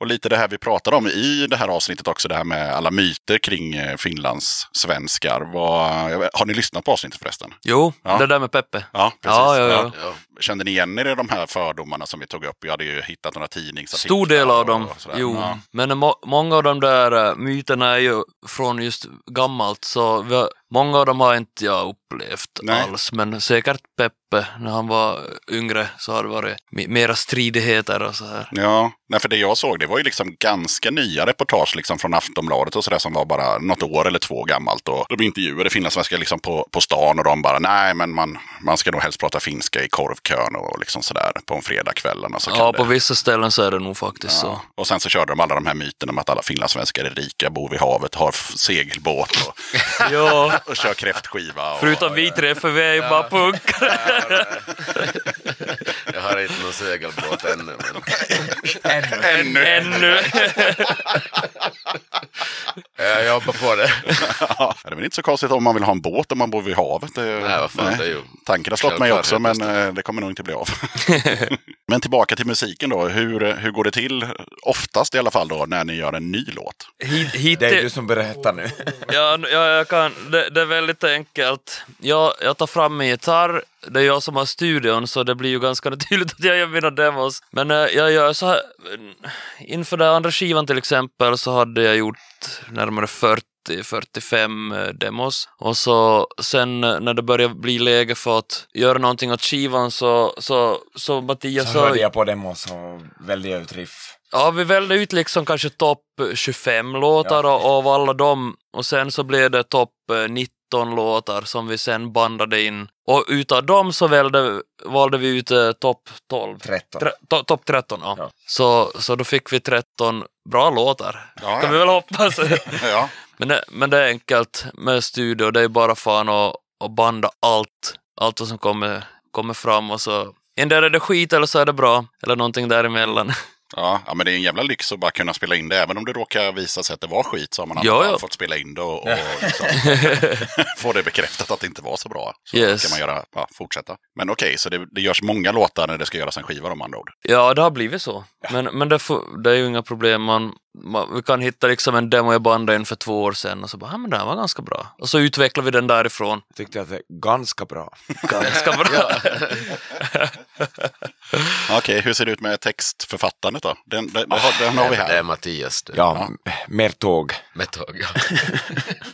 S3: Och lite det här vi pratade om i det här avsnittet också, det här med alla myter kring eh, Finlands svenskar. Vad, har ni lyssnat på avsnittet förresten?
S4: Jo,
S3: Ja.
S4: det där med Peppe.
S3: Ja, precis.
S4: Ja, ja, ja.
S1: Ja.
S3: Kände ni igen er i de här fördomarna som vi tog upp? Vi hade ju hittat några tidningsartiklar.
S4: Stor del av dem, jo.
S3: Ja.
S4: Men må många av de där äh, myterna är ju från just gammalt, så har, många av dem har inte jag upplevt
S3: Nej.
S4: alls. Men säkert Peppe, när han var yngre, så har det varit me- mera stridigheter och så här.
S3: Ja, nej, för det jag såg det var ju liksom ganska nya reportage liksom från Aftonbladet och sådär som var bara något år eller två gammalt. Och de intervjuade finlandssvenskar liksom på, på stan och de bara nej men man, man ska nog helst prata finska i korvkön och liksom sådär på en fredagskvällen. Och så
S4: Ja,
S3: det,
S4: på vissa ställen så är det nog faktiskt så.
S3: ja. Och sen så körde de alla de här myterna om att alla finlandssvenskar är rika, bor vid havet, har segelbåt och,
S4: Ja,
S3: och kör kräftskiva. Och,
S4: förutom vi tre, för vi är ju bara punkare.
S1: Jag har inte någon segelbåt ännu. Men...
S3: Ännu!
S4: Ännu.
S1: Jag jobbar på det.
S3: Ja, det är väl inte så konstigt om man vill ha en båt om man bor vid havet. Det,
S1: Nej, vad fan, det är ju
S3: Tanken har slått mig också, men eh, det kommer nog inte bli av. men tillbaka till musiken då. Hur, hur går det till, oftast i alla fall, då, när ni gör en ny låt?
S4: Hit, hit
S5: Det är du som berättar nu.
S4: Ja, ja jag kan. Det, det är väldigt enkelt. Jag, jag tar fram min gitarr, det är jag som har studion så det blir ju ganska naturligt att jag gör mina demos. Men eh, jag gör så här, inför den andra skivan till exempel så hade jag gjort närmare 40 40-45 eh, demos. Och så sen eh, när det började bli läge för att göra någonting åt skivan så, så, så Mattias
S5: Så hörde jag på demo så välde ut riff.
S4: Ja, vi välde ut liksom kanske topp 25 låtar och av alla dem och sen så blev det topp eh, 19 låtar som vi sen bandade in. Och utav dem så valde, valde vi ut eh, topp 12.
S5: 13.
S4: Tre, to, topp 13, ja.
S5: Ja.
S4: Så, så då fick vi 13 bra låtar.
S3: Ja,
S4: kan
S3: ja.
S4: vi väl hoppas.
S3: Ja,
S4: men, det, men det är enkelt med studio, det är bara fan att, att banda allt, allt vad som kommer, kommer fram och så. Endera är det skit eller så är det bra, eller någonting däremellan.
S3: ja, ja, men det är en jävla lyx att bara kunna spela in det. Även om det råkar visa sig att det var skit så har man
S4: Ja, ja.
S3: fått spela in det och, och liksom, få det bekräftat att det inte var så bra. Så
S4: Yes.
S3: kan man göra, ja, fortsätta. Men okej, så det, det görs många låtar när det ska göras en skiva om andra ord.
S4: Ja, det har blivit så. Men, men det, får, det är ju inga problem. Man, man, vi kan hitta liksom en demo jag bandade in för två år sedan och så bara, ja men den här var ganska bra. Och så utvecklar vi den därifrån.
S5: Jag tyckte att det är ganska bra.
S4: Ganska bra.
S3: Okej, hur ser det ut med textförfattandet då? Den, den, har, den har vi
S1: Det är
S3: här.
S1: Mattias det.
S5: Ja, mer tåg.
S1: Med tåg, ja.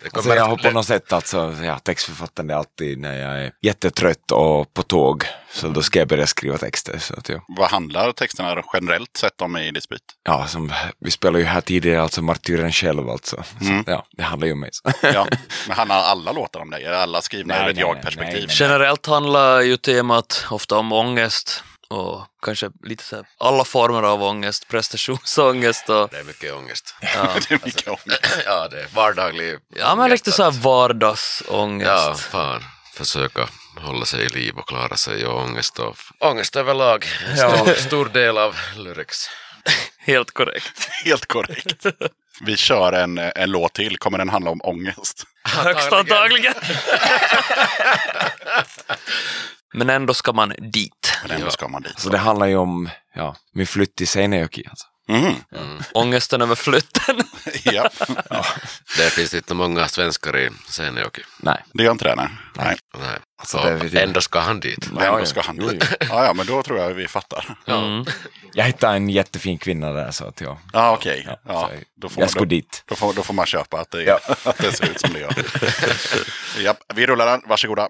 S1: Det
S5: Alltså jag har på något sätt alltså, ja, textförfattande alltid när jag är jättetrött och på tåg. Så då ska jag börja skriva texter. Så att, ja.
S3: Vad handlar texterna generellt sett om i dispyt?
S5: Ja, som, vi spelade ju här tidigare, alltså martyren själv alltså. Så,
S3: Mm.
S5: ja, det handlar ju om mig.
S3: Ja, men handlar alla låtar om dig? Är alla skrivna
S5: Nej,
S3: ur ett jag-perspektiv?
S4: Generellt handlar ju temat ofta om ångest och kanske lite så här, alla former av ångest, prestationsångest och
S1: Det är mycket ångest.
S4: ja,
S3: Det är mycket ångest.
S1: Ja, det är vardaglig
S4: ja men riktigt så här vardagsångest.
S1: Ja, fan. Försöka hålla sig i liv och klara sig och ångest och ångest överlag. Stor, stor del av lyrics.
S4: Helt korrekt.
S3: Helt korrekt. Vi kör en, en låt till. Kommer den handla om ångest?
S4: Högst antagligen. Men ändå ska man dit.
S3: Men ändå
S1: Ja.
S3: ska man dit.
S5: Så det handlar ju om ja, min flytt till Seinäjoki. Alltså.
S3: Mhm.
S4: Ångesten över flytten.
S3: Ja,
S1: Det finns inte många svenskar i Seinäjoki.
S5: Nej.
S3: det gör inte det. Nej. nej.
S1: Nej.
S5: Alltså, jag.
S1: ändå ska han dit.
S3: Men
S5: Ja,
S3: ändå
S5: ja.
S3: ska han dit. Ja, ja, men då tror jag vi fattar.
S4: Mm.
S5: Jag hittade en jättefin kvinna där så att ja,
S3: Ja, okej.
S5: ja,
S3: Ja,
S5: så
S3: då, får
S5: jag ska
S3: då,
S5: dit.
S3: då, får, då får man köpa att det,
S5: Ja.
S3: att det ser ut som det gör. ja, vi rullar den. Varsågoda.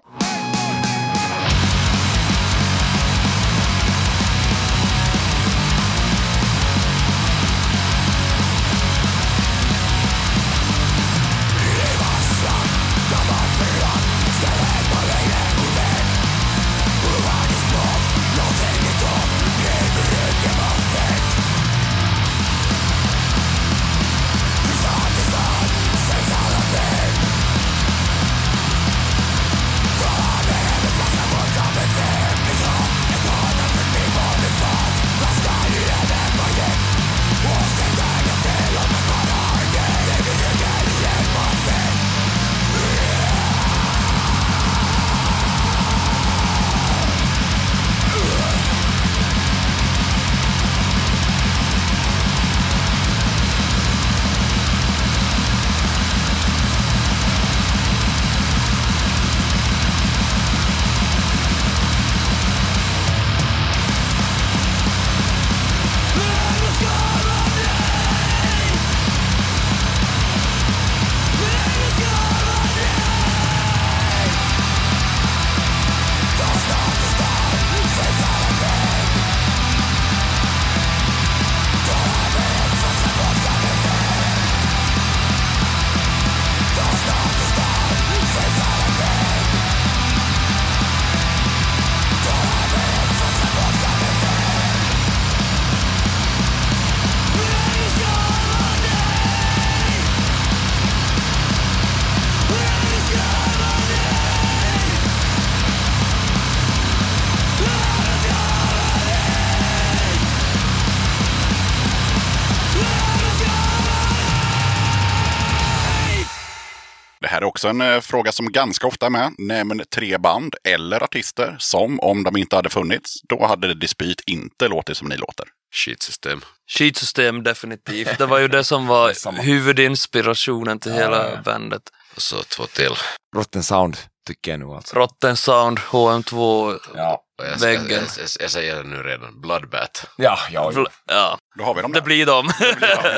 S3: Också en eh, fråga som ganska ofta är med. Nämn tre band eller artister som, om de inte hade funnits, då hade Dispyt inte låtit som ni låter.
S1: Skitsystem.
S4: Sheetsystem definitivt. Det var ju det som var huvudinspirationen till hela
S5: ja.
S4: bandet.
S1: Och så två till.
S5: Rotten Sound tycker jag nog alltså.
S4: Rotten Sound, HM2,
S5: Ja,
S1: Och jag, jag,
S4: Väggen.
S1: jag, jag säger det nu redan. Bloodbath.
S5: ja, ja.
S4: Ja,
S3: Då har vi dem
S4: det
S3: där.
S4: blir dem.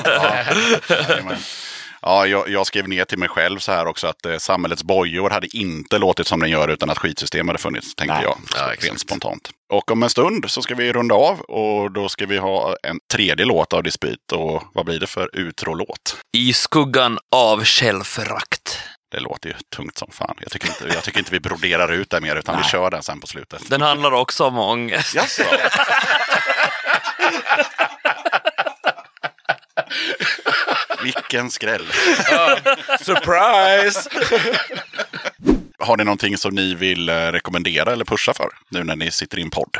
S3: Ja. Ja, jag, jag skrev ner till mig själv så här också att eh, samhällets bojor hade inte låtit som den gör utan att skitsystem hade funnits, tänkte
S5: Nej.
S3: jag.
S1: Ja, exakt.
S3: rent spontant. Och om en stund så ska vi runda av och då ska vi ha en tredje låt av Dispyt. Och vad blir det för utro-låt?
S4: I skuggan av självförakt.
S3: Det låter ju tungt som fan. Jag tycker inte, jag tycker inte vi broderar ut det mer utan vi kör den sen på slutet.
S4: Den handlar också om ångest.
S3: Jaså? Vilken skräll.
S5: Surprise!
S3: Har ni någonting som ni vill eh, rekommendera eller pusha för nu när ni sitter i en podd?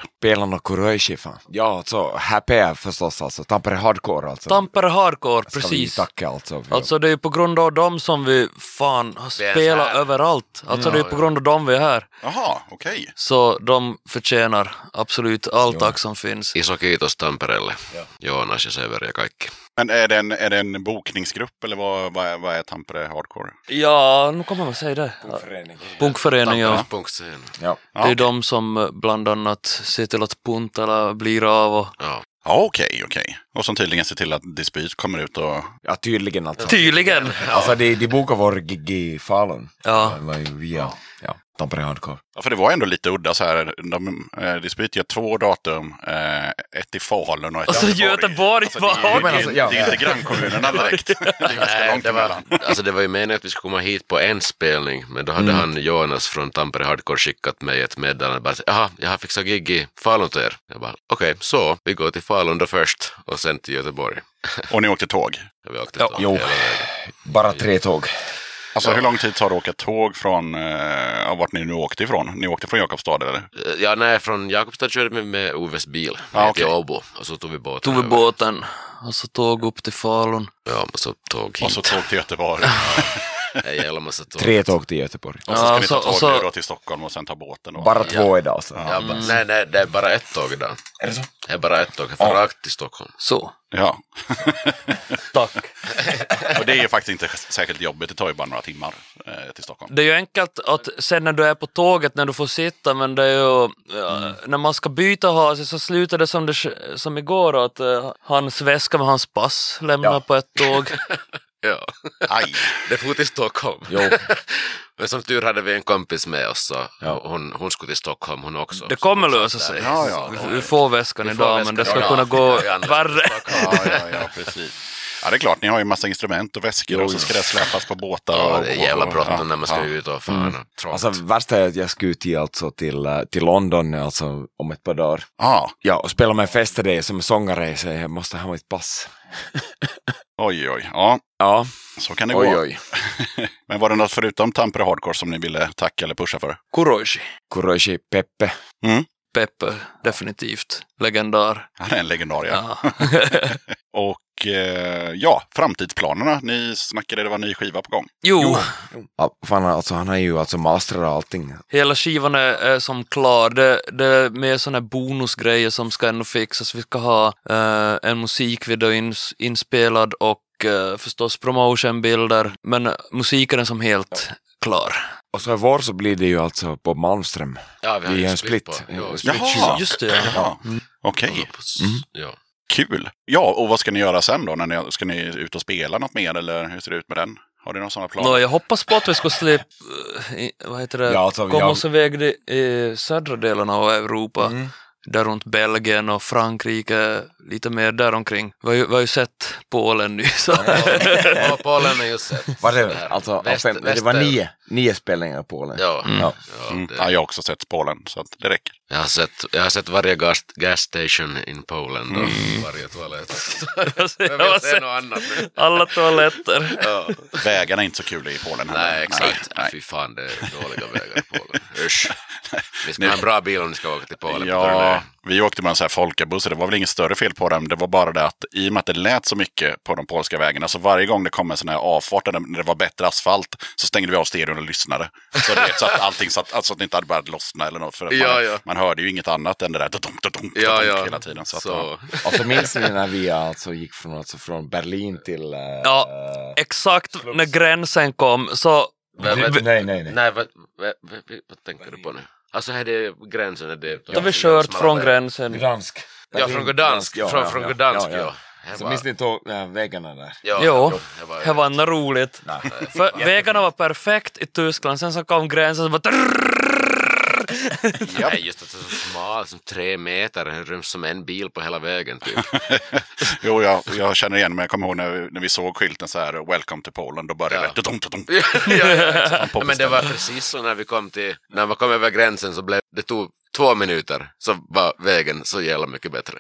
S5: Och Kuroishi fan. Ja, alltså Happy är förstås alltså. Tampere Hardcore alltså.
S4: Tampere Hardcore,
S5: Ska vi
S4: precis.
S5: tacka alltså. för-
S4: Alltså det är ju på grund av dem som vi fan har spelat
S1: så
S4: överallt. Alltså det är
S1: Ja,
S4: på grund av dem vi är här.
S3: Jaha, okej.
S4: Så de förtjänar absolut all tack som finns.
S1: Iso kiitos Tampereelle. Joonas ja Severi ja kaikki.
S3: Men är det en, är det en bokningsgrupp eller vad, vad, är, vad är Tampere Hardcore?
S4: Ja, nu kommer man säga det. Punkförening, ja.
S1: Tamperes punkscen.
S5: Ja.
S4: Det är
S3: okej.
S4: de som eh, bland annat ser till att Puntala blir av och
S1: Ja.
S3: Ja, okej, okej. Och som tydligen ser till att Dispyt kommer ut och...
S5: ja, tydligen alltså.
S4: tydligen.
S5: Alltså de, de bokade vår gig i Falun.
S4: Ja.
S5: Via ja, Tampere Hardcore.
S3: Ja, för det var ändå lite udda så här. De, eh, Dispyt gör två datum. Eh, ett i Falun och ett
S4: Alltså,
S3: i Göteborg.
S4: Göteborg,
S3: Alltså, det, är, det, är, det är inte grannkommunerna direkt. Det är ganska
S1: Nej,
S3: långt
S1: det, var,
S3: emellan.
S1: alltså det var ju meningen att vi skulle komma hit på en spelning, men då hade han Jonas från Tampere Hardcore skickat mig ett meddelande. Bara, Jaha, jag har fixat gig i Falun till er. Jag bara, okej, så vi går till Falun då först och sen till Göteborg.
S3: Och ni åkte tåg.
S1: Vi åkte
S4: Ja,
S1: tåg
S5: jo. Bara tre tåg.
S3: Alltså hur lång tid tar det att åka tåg från, eh, ja, vart ni nu åkte ifrån? Ni åkte från Jakobstad eller?
S1: Eh, Ja, nej, från Jakobstad körde vi med Oves bil
S3: Ah,
S1: ner till. Åbo och så tog vi båten.
S4: Tog vi båten och så tåg upp till Falun.
S1: Ja, och så tåg hit.
S3: Och så tåg till Göteborg.
S1: En jävla massa tåg.
S5: Tre tåg till Göteborg.
S3: Och så ska
S4: Ja,
S3: ni
S4: så-
S3: ta tåg
S4: och så-
S3: då till Stockholm och sen ta båten. Och...
S5: Bara två idag så.
S1: Ja, ba- Nej, nej, det är bara ett tåg idag.
S5: Är det så?
S1: Det är bara ett tåg. Jag rakt till Stockholm.
S4: Så.
S3: Ja.
S4: Tack.
S3: och det är ju faktiskt inte särskilt jobbigt. Det tar ju bara några timmar eh, till Stockholm.
S4: Det är ju enkelt att sen när du är på tåget när du får sitta men det är ju ja, när man ska byta hase så slutar det som, det, som igår att uh, hans väska med hans pass lämnar
S5: Ja.
S4: på ett tåg.
S1: Ja.
S3: Aj!
S1: Det for till Stockholm.
S5: Jo.
S1: Men som tur hade vi en kompis med oss så
S5: Ja.
S1: hon, hon skulle till Stockholm hon också.
S4: Det kommer lösa sig.
S3: Ja, ja.
S4: Vi, vi får väskan
S1: Vi får
S4: idag
S1: väskan
S4: men det ska kunna gå värre.
S3: Ja, ja, ja, precis. Ja, det är klart. Ni har ju massa instrument och väskor och så ska det släpas på båtar.
S1: Ja, det är jävla bråttom
S3: ja,
S1: när man ska
S3: ja.
S1: ut och fan trångt.
S5: Alltså värsta är att jag ska ut i, alltså, till, eh, till London alltså, om ett par dagar.
S3: Ja,
S5: Ja, och spela med Festade som sångare så jag måste ha mitt pass.
S3: oj, oj. Ja,
S5: Ja,
S3: så kan det
S5: oj
S3: gå.
S5: oj.
S3: Men var det något förutom Tampere Hardcore som ni ville tacka eller pusha för?
S4: Kuroishi.
S5: Kuroishi Peppe.
S4: Peppe, definitivt. Legendar.
S3: Han är en legendar, ja.
S4: Ja.
S3: Och eh, ja, framtidsplanerna. Ni snackade det var ny skiva på gång.
S4: Jo,
S5: Ja, fan, alltså, han har ju alltså masterat allting.
S4: hela skivan är, är som klar. Det, det är mer sådana bonusgrejer som ska ännu fixas. Vi ska ha eh, en musikvideo ins, inspelad och eh, förstås promotionbilder. Men musiken är som helt klar.
S5: Och så i vår så blir det ju alltså Bob Malmström.
S1: ja, vi har
S5: vi
S1: ju
S5: är en
S1: split.
S5: split.
S1: På, ja, split
S3: Jaha.
S4: Just det, ja.
S3: Ja. Okej,
S1: Ja, på s-
S5: Mm.
S1: ja.
S3: kul. Ja, och vad ska ni göra sen då? När ni, ska ni ut och spela något mer eller hur ser det ut med den? Har ni några sådana planer?
S4: Nå, jag hoppas på att vi ska slippa, eh, vad heter det,
S5: Ja, alltså,
S4: komma
S5: jag-
S4: oss iväg i, södra delen av Europa.
S5: Mm.
S4: Där runt Belgien och Frankrike, lite mer däromkring. Vi har ju, vi har ju sett Polen nu. Så.
S1: Ja, Polen är just sett.
S5: Var
S1: Det
S5: alltså,
S1: Väst-
S5: fem, det var nio, nio spelningar i Polen.
S1: Ja,
S5: Ja.
S1: ja,
S3: Mm. Ja, jag har också sett Polen, så att det räcker.
S1: jag, har sett, jag har sett varje gas, gas station in Poland och varje toalett.
S4: Jag
S1: vill se något annat nu.
S4: alla toaletter.
S1: Ja.
S3: Vägarna är inte så kul i Polen. heller.
S1: Nej, exakt.
S3: Nej,
S1: Fy fan, det är dåliga vägar i Polen. Usch. Ni ska ha en bra bil om ni ska åka till Polen.
S3: Ja, vi åkte med en sån här folkabuss och det var väl inget större fel på den. Det var bara det att i och med att det lät så mycket på de polska vägarna så varje gång det kom en sån här avfart det- när det var bättre asfalt så stängde vi av stereon och lyssnade. Så, du vet, så att allting satt, alltså att det inte hade börjat lossna eller något. För att
S1: Ja,
S3: man,
S1: ja.
S3: man hörde ju inget annat än det där dunk, dunk, dunk,
S1: Ja, ja.
S3: hela tiden. Så att,
S1: Så,
S3: ja.
S5: Och så minns ni när vi alltså gick från, alltså, från Berlin till... eh,
S4: Ja. Exakt när gränsen kom så
S5: nej, nej, nej.
S1: Nej, vad, vad, vad, vad tänker du på nu? Alltså, här är det gränsen. Är det,
S4: då har vi kört från gränsen.
S5: Gdansk.
S1: Ja, från Gdansk.
S5: Ja,
S1: från
S5: ja,
S1: från
S5: ja,
S1: Gdansk,
S5: ja,
S1: ja.
S5: ja. Så minns ni äh, väggarna där?
S1: Ja,
S4: Jo,
S1: det var,
S4: det var roligt. För vägarna var perfekt i Tyskland, sen så kom gränsen så bara
S1: Nej, just att det är så smal, som tre meter, det ryms som en bil på hela vägen typ.
S3: Jo, jag, jag känner igen mig. Jag kommer ihåg när, vi- när vi såg skylten så här, Welcome to Poland, då började
S1: Ja.
S3: det... Dum, dum, dum.
S1: ja, ja,
S3: på
S1: Men det var precis så när vi kom till, när man kom över gränsen så blev det tog två minuter så var vägen så jävla mycket bättre.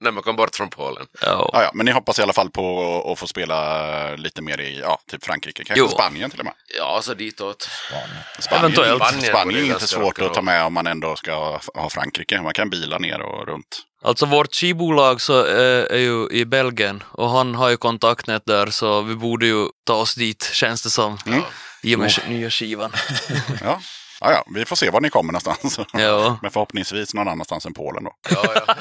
S1: när man kom bort från Polen.
S4: Ja.
S3: Ja, ja, men ni hoppas i alla fall på att få spela lite mer i ja, typ Frankrike, kanske
S4: Jo.
S3: Spanien till och med.
S1: Ja, så ditåt.
S3: Spanien,
S4: Eventuellt.
S3: Spanien,
S1: Spanien
S3: är inte svårt att ta med om man ändå ska ha- Frankrike. Man kan bila ner och runt.
S4: Alltså vårt skibolag så är, är ju i Belgien och han har ju kontaktnät där så vi borde ju ta oss dit känns det som.
S3: Mm.
S4: I och med nya skivan.
S3: Ja. Ja, ja, vi får se var ni kommer någonstans.
S4: Ja.
S3: Men förhoppningsvis någon annanstans än Polen då.
S1: Ja, ja.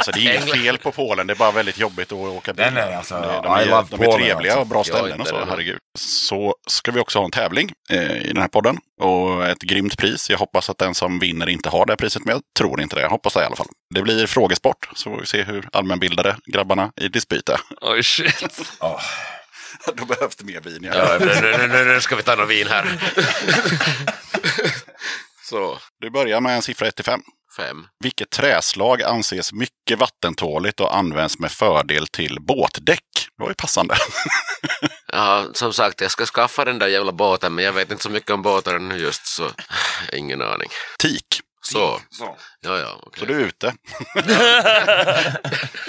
S3: Alltså det är inget fel på Polen, det är bara väldigt jobbigt att åka bil.
S5: Nej, nej, alltså,
S3: de,
S5: I
S3: de, är, de är trevliga
S5: alltså.
S3: och bra
S1: Ja,
S3: ställen och så, herregud. Så ska vi också ha en tävling eh, i den här podden. Och ett grymt pris. Jag hoppas att den som vinner inte har det priset, men jag tror inte det. Jag hoppas det i alla fall. Det blir frågesport, så får vi se hur allmänbildade grabbarna i dispyt är.
S4: Oj shit.
S5: Åh.
S3: Då behövs det mer vin.
S1: ja nu, nu, nu, ska vi ta något vin här. så,
S3: Du börjar med en siffra 1 till 5.
S1: Fem.
S3: Vilket träslag anses mycket vattentåligt och används med fördel till båtdäck? Det var ju passande.
S1: Ja, som sagt, jag ska skaffa den där jävla båten, men jag vet inte så mycket om båtar nu just, så ingen aning.
S3: Tik.
S1: Så,
S5: Så.
S1: ja, ja, okej.
S3: Så du är ute.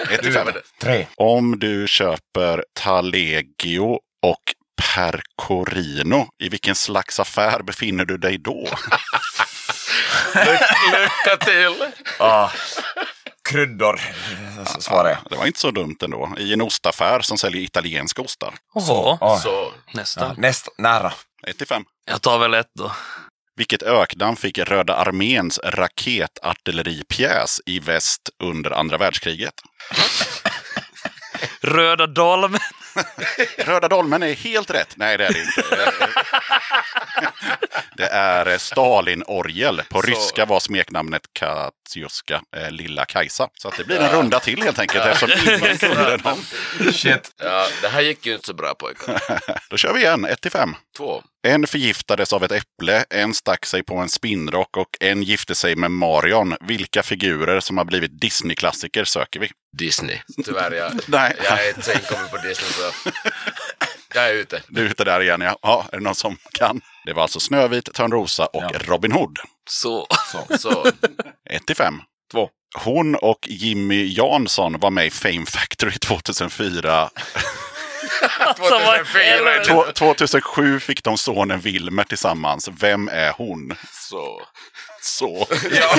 S3: 1 till 5.
S5: Tre.
S3: Om du köper Talegio och Percorino, i vilken slags affär befinner du dig då?
S1: Lycka till!
S5: Ah. Kryddor, svarar jag.
S3: Det var inte så dumt ändå. I en ostaffär som säljer italienska ostar.
S4: Oho,
S5: Ah.
S1: Så,
S5: Ja,
S4: nästan.
S5: nästa, nära.
S3: 1 till 5.
S4: Jag tar väl ett då.
S3: Vilket öknamn fick Röda arméns raketartilleripjäs i väst under andra världskriget?
S4: Röda Dolmen.
S3: Röda dolmen är helt rätt. Nej, det är det inte. Det är Stalinorgel. På
S1: Så.
S3: ryska var smeknamnet Katjuska, eh, Lilla Kajsa. Så att det blir en runda till helt enkelt eftersom ingen kunde någon.
S5: Shit.
S1: ja, det här gick ju inte så bra pojkar.
S3: Då kör vi igen, 1 till 5.
S1: Två.
S3: En förgiftades av ett äpple, en stack sig på en spinnrock och en gifte sig med Marion. Vilka figurer som har blivit Disney-klassiker söker vi?
S1: Disney. Tyvärr, jag,
S3: Nej.
S1: jag är inte så inkommen på Disney så jag är ute.
S3: Du är ute där igen, ja. ja. Är det någon som kan? Det var alltså Snövit, Törnrosa och
S5: Ja.
S3: Robin Hood.
S4: Så.
S1: Så,
S3: 1 till 5.
S5: Två.
S3: Hon och Jimmy Jansson var med i Fame Factory 2004.
S4: Alltså, vad
S1: 2004.
S4: helvete.
S3: Två- 2007 fick de sonen Wilmer tillsammans. Vem är hon?
S1: så.
S3: Så.
S1: Ja,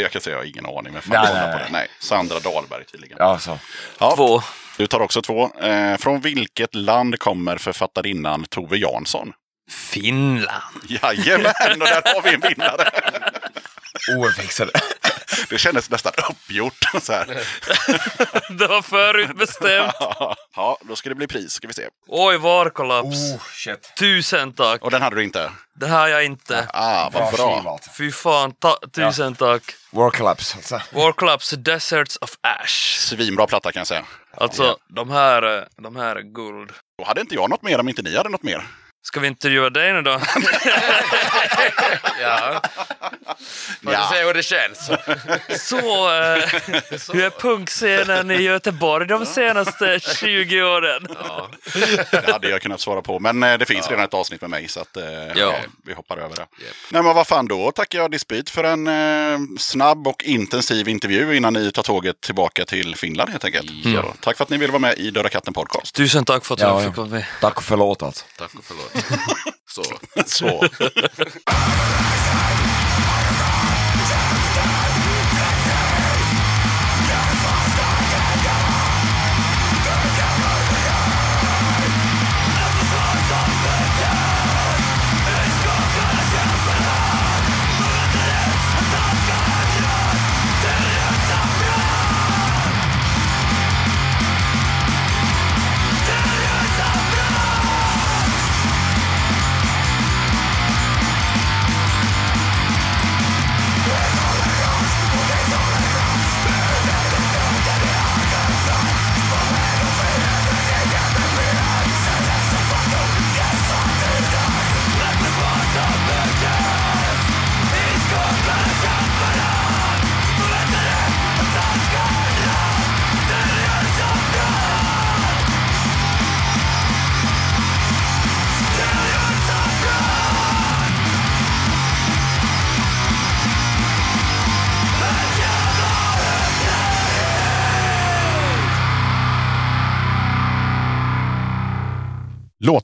S3: Jag kan säga jag har ingen aning. Men fan
S5: Nej, nej,
S3: på det. nej, Sandra Dahlberg tydligen.
S5: Ja, så.
S3: Ja,
S4: Två.
S3: Du tar också två. Eh, från vilket land kommer författarinnan Tove Jansson?
S4: Finland.
S3: Jajamän, och där har vi en vinnare.
S5: Oerfixade.
S3: Det kändes nästan uppgjort. Så här.
S4: Det var förutbestämt.
S3: Ja, då ska det bli pris. Ska vi se.
S4: Oj, varkollaps.
S5: Oh, shit.
S4: Tusen tack.
S3: Och den hade du inte?
S4: Det här har jag inte.
S3: Ah, vad
S5: Bra.
S4: Fy fan, ta tusen tack.
S5: War Collapse, alltså.
S4: Warclaps Deserts of Ash.
S3: Svinbra platta kan jag säga.
S4: Alltså, de här, de här är guld.
S3: Då hade inte jag något mer om inte ni hade något mer.
S4: Ska vi intervjua dig nu då?
S1: ja. Får
S3: Ja.
S1: du se hur det känns?
S4: Så, eh, hur är punkscenen i Göteborg de senaste 20 åren?
S1: Ja.
S3: Det hade jag kunnat svara på. Men eh, det finns redan ett avsnitt med mig så att, eh,
S4: Ja.
S3: eh, vi hoppar över det.
S1: Japp.
S3: Nej men vad fan då tackar jag Dispyt för en eh, snabb och intensiv intervju innan ni tar tåget tillbaka till Finland helt enkelt. Så, tack för att ni ville vara med i Döda katten podcast.
S4: Tusen tack för att
S5: Ja,
S4: jag
S5: ja.
S4: fick vara med.
S5: Tack och förlåt alltså.
S1: Tack och förlåt. Så.
S3: Så.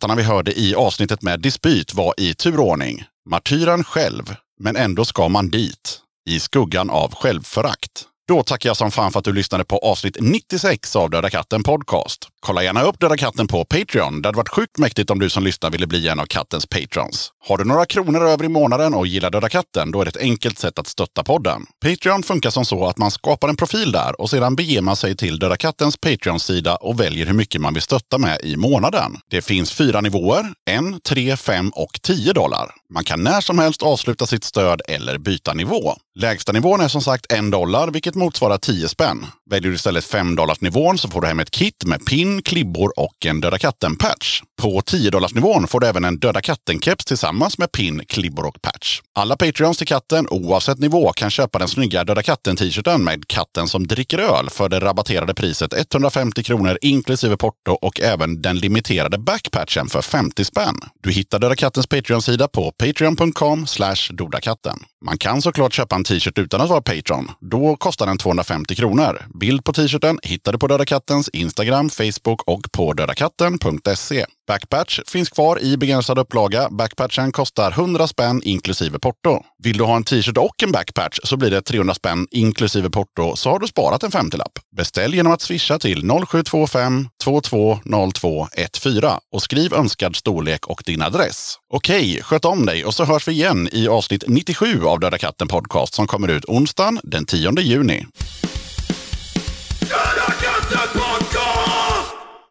S3: Låtarna vi hörde i avsnittet med dispyt var i turordning Martyren själv, men ändå ska man dit. I skuggan av självförakt. Då tackar jag som fan för att du lyssnade på avsnitt 96 av Döda katten Podcast. Kolla gärna upp Döda katten på Patreon. Det hade varit sjukt mäktigt om du som lyssnar ville bli en av kattens patrons. Har du några kronor över i månaden och gillar Döda katten, då är det ett enkelt sätt att stötta podden. Patreon funkar som så att man skapar en profil där och sedan beger man sig till Döda kattens Patreon-sida och väljer hur mycket man vill stötta med i månaden. Det finns fyra nivåer, en, tre, fem och tio dollar. Man kan när som helst avsluta sitt stöd eller byta nivå. Lägsta nivån är som sagt en dollar, vilket motsvarar 10 spänn. Väljer du istället 5 dollars nivån så får du hem ett kit med pin, klibbor och en Döda katten-patch. På 10 nivån får du även en Döda katten-keps tillsammans med pin, klibbor och patch. Alla Patreons till katten, oavsett nivå, kan köpa den snygga Döda katten-t-shirten med katten som dricker öl för det rabatterade priset 150 kronor inklusive porto och även den limiterade backpatchen för 50 spänn. Du hittar Döda kattens Patreon-sida på patreon.com dodakatten. Man kan såklart köpa en t-shirt utan att vara Patreon. Då kostar den 250 kronor. Bild på t-shirten hittar du på Döda Kattens Instagram, Facebook och på dödakatten.se. Backpatch finns kvar i begränsad upplaga. Backpatchen kostar 100 spänn inklusive porto. Vill du ha en t-shirt och en backpatch så blir det 300 spänn inklusive porto så har du sparat en 50-lapp. Beställ genom att swisha till 0725 220214 och skriv önskad storlek och din adress. Okej, sköt om dig och så hörs vi igen i avsnitt 97 av Döda katten podcast som kommer ut onsdagen den 10 juni.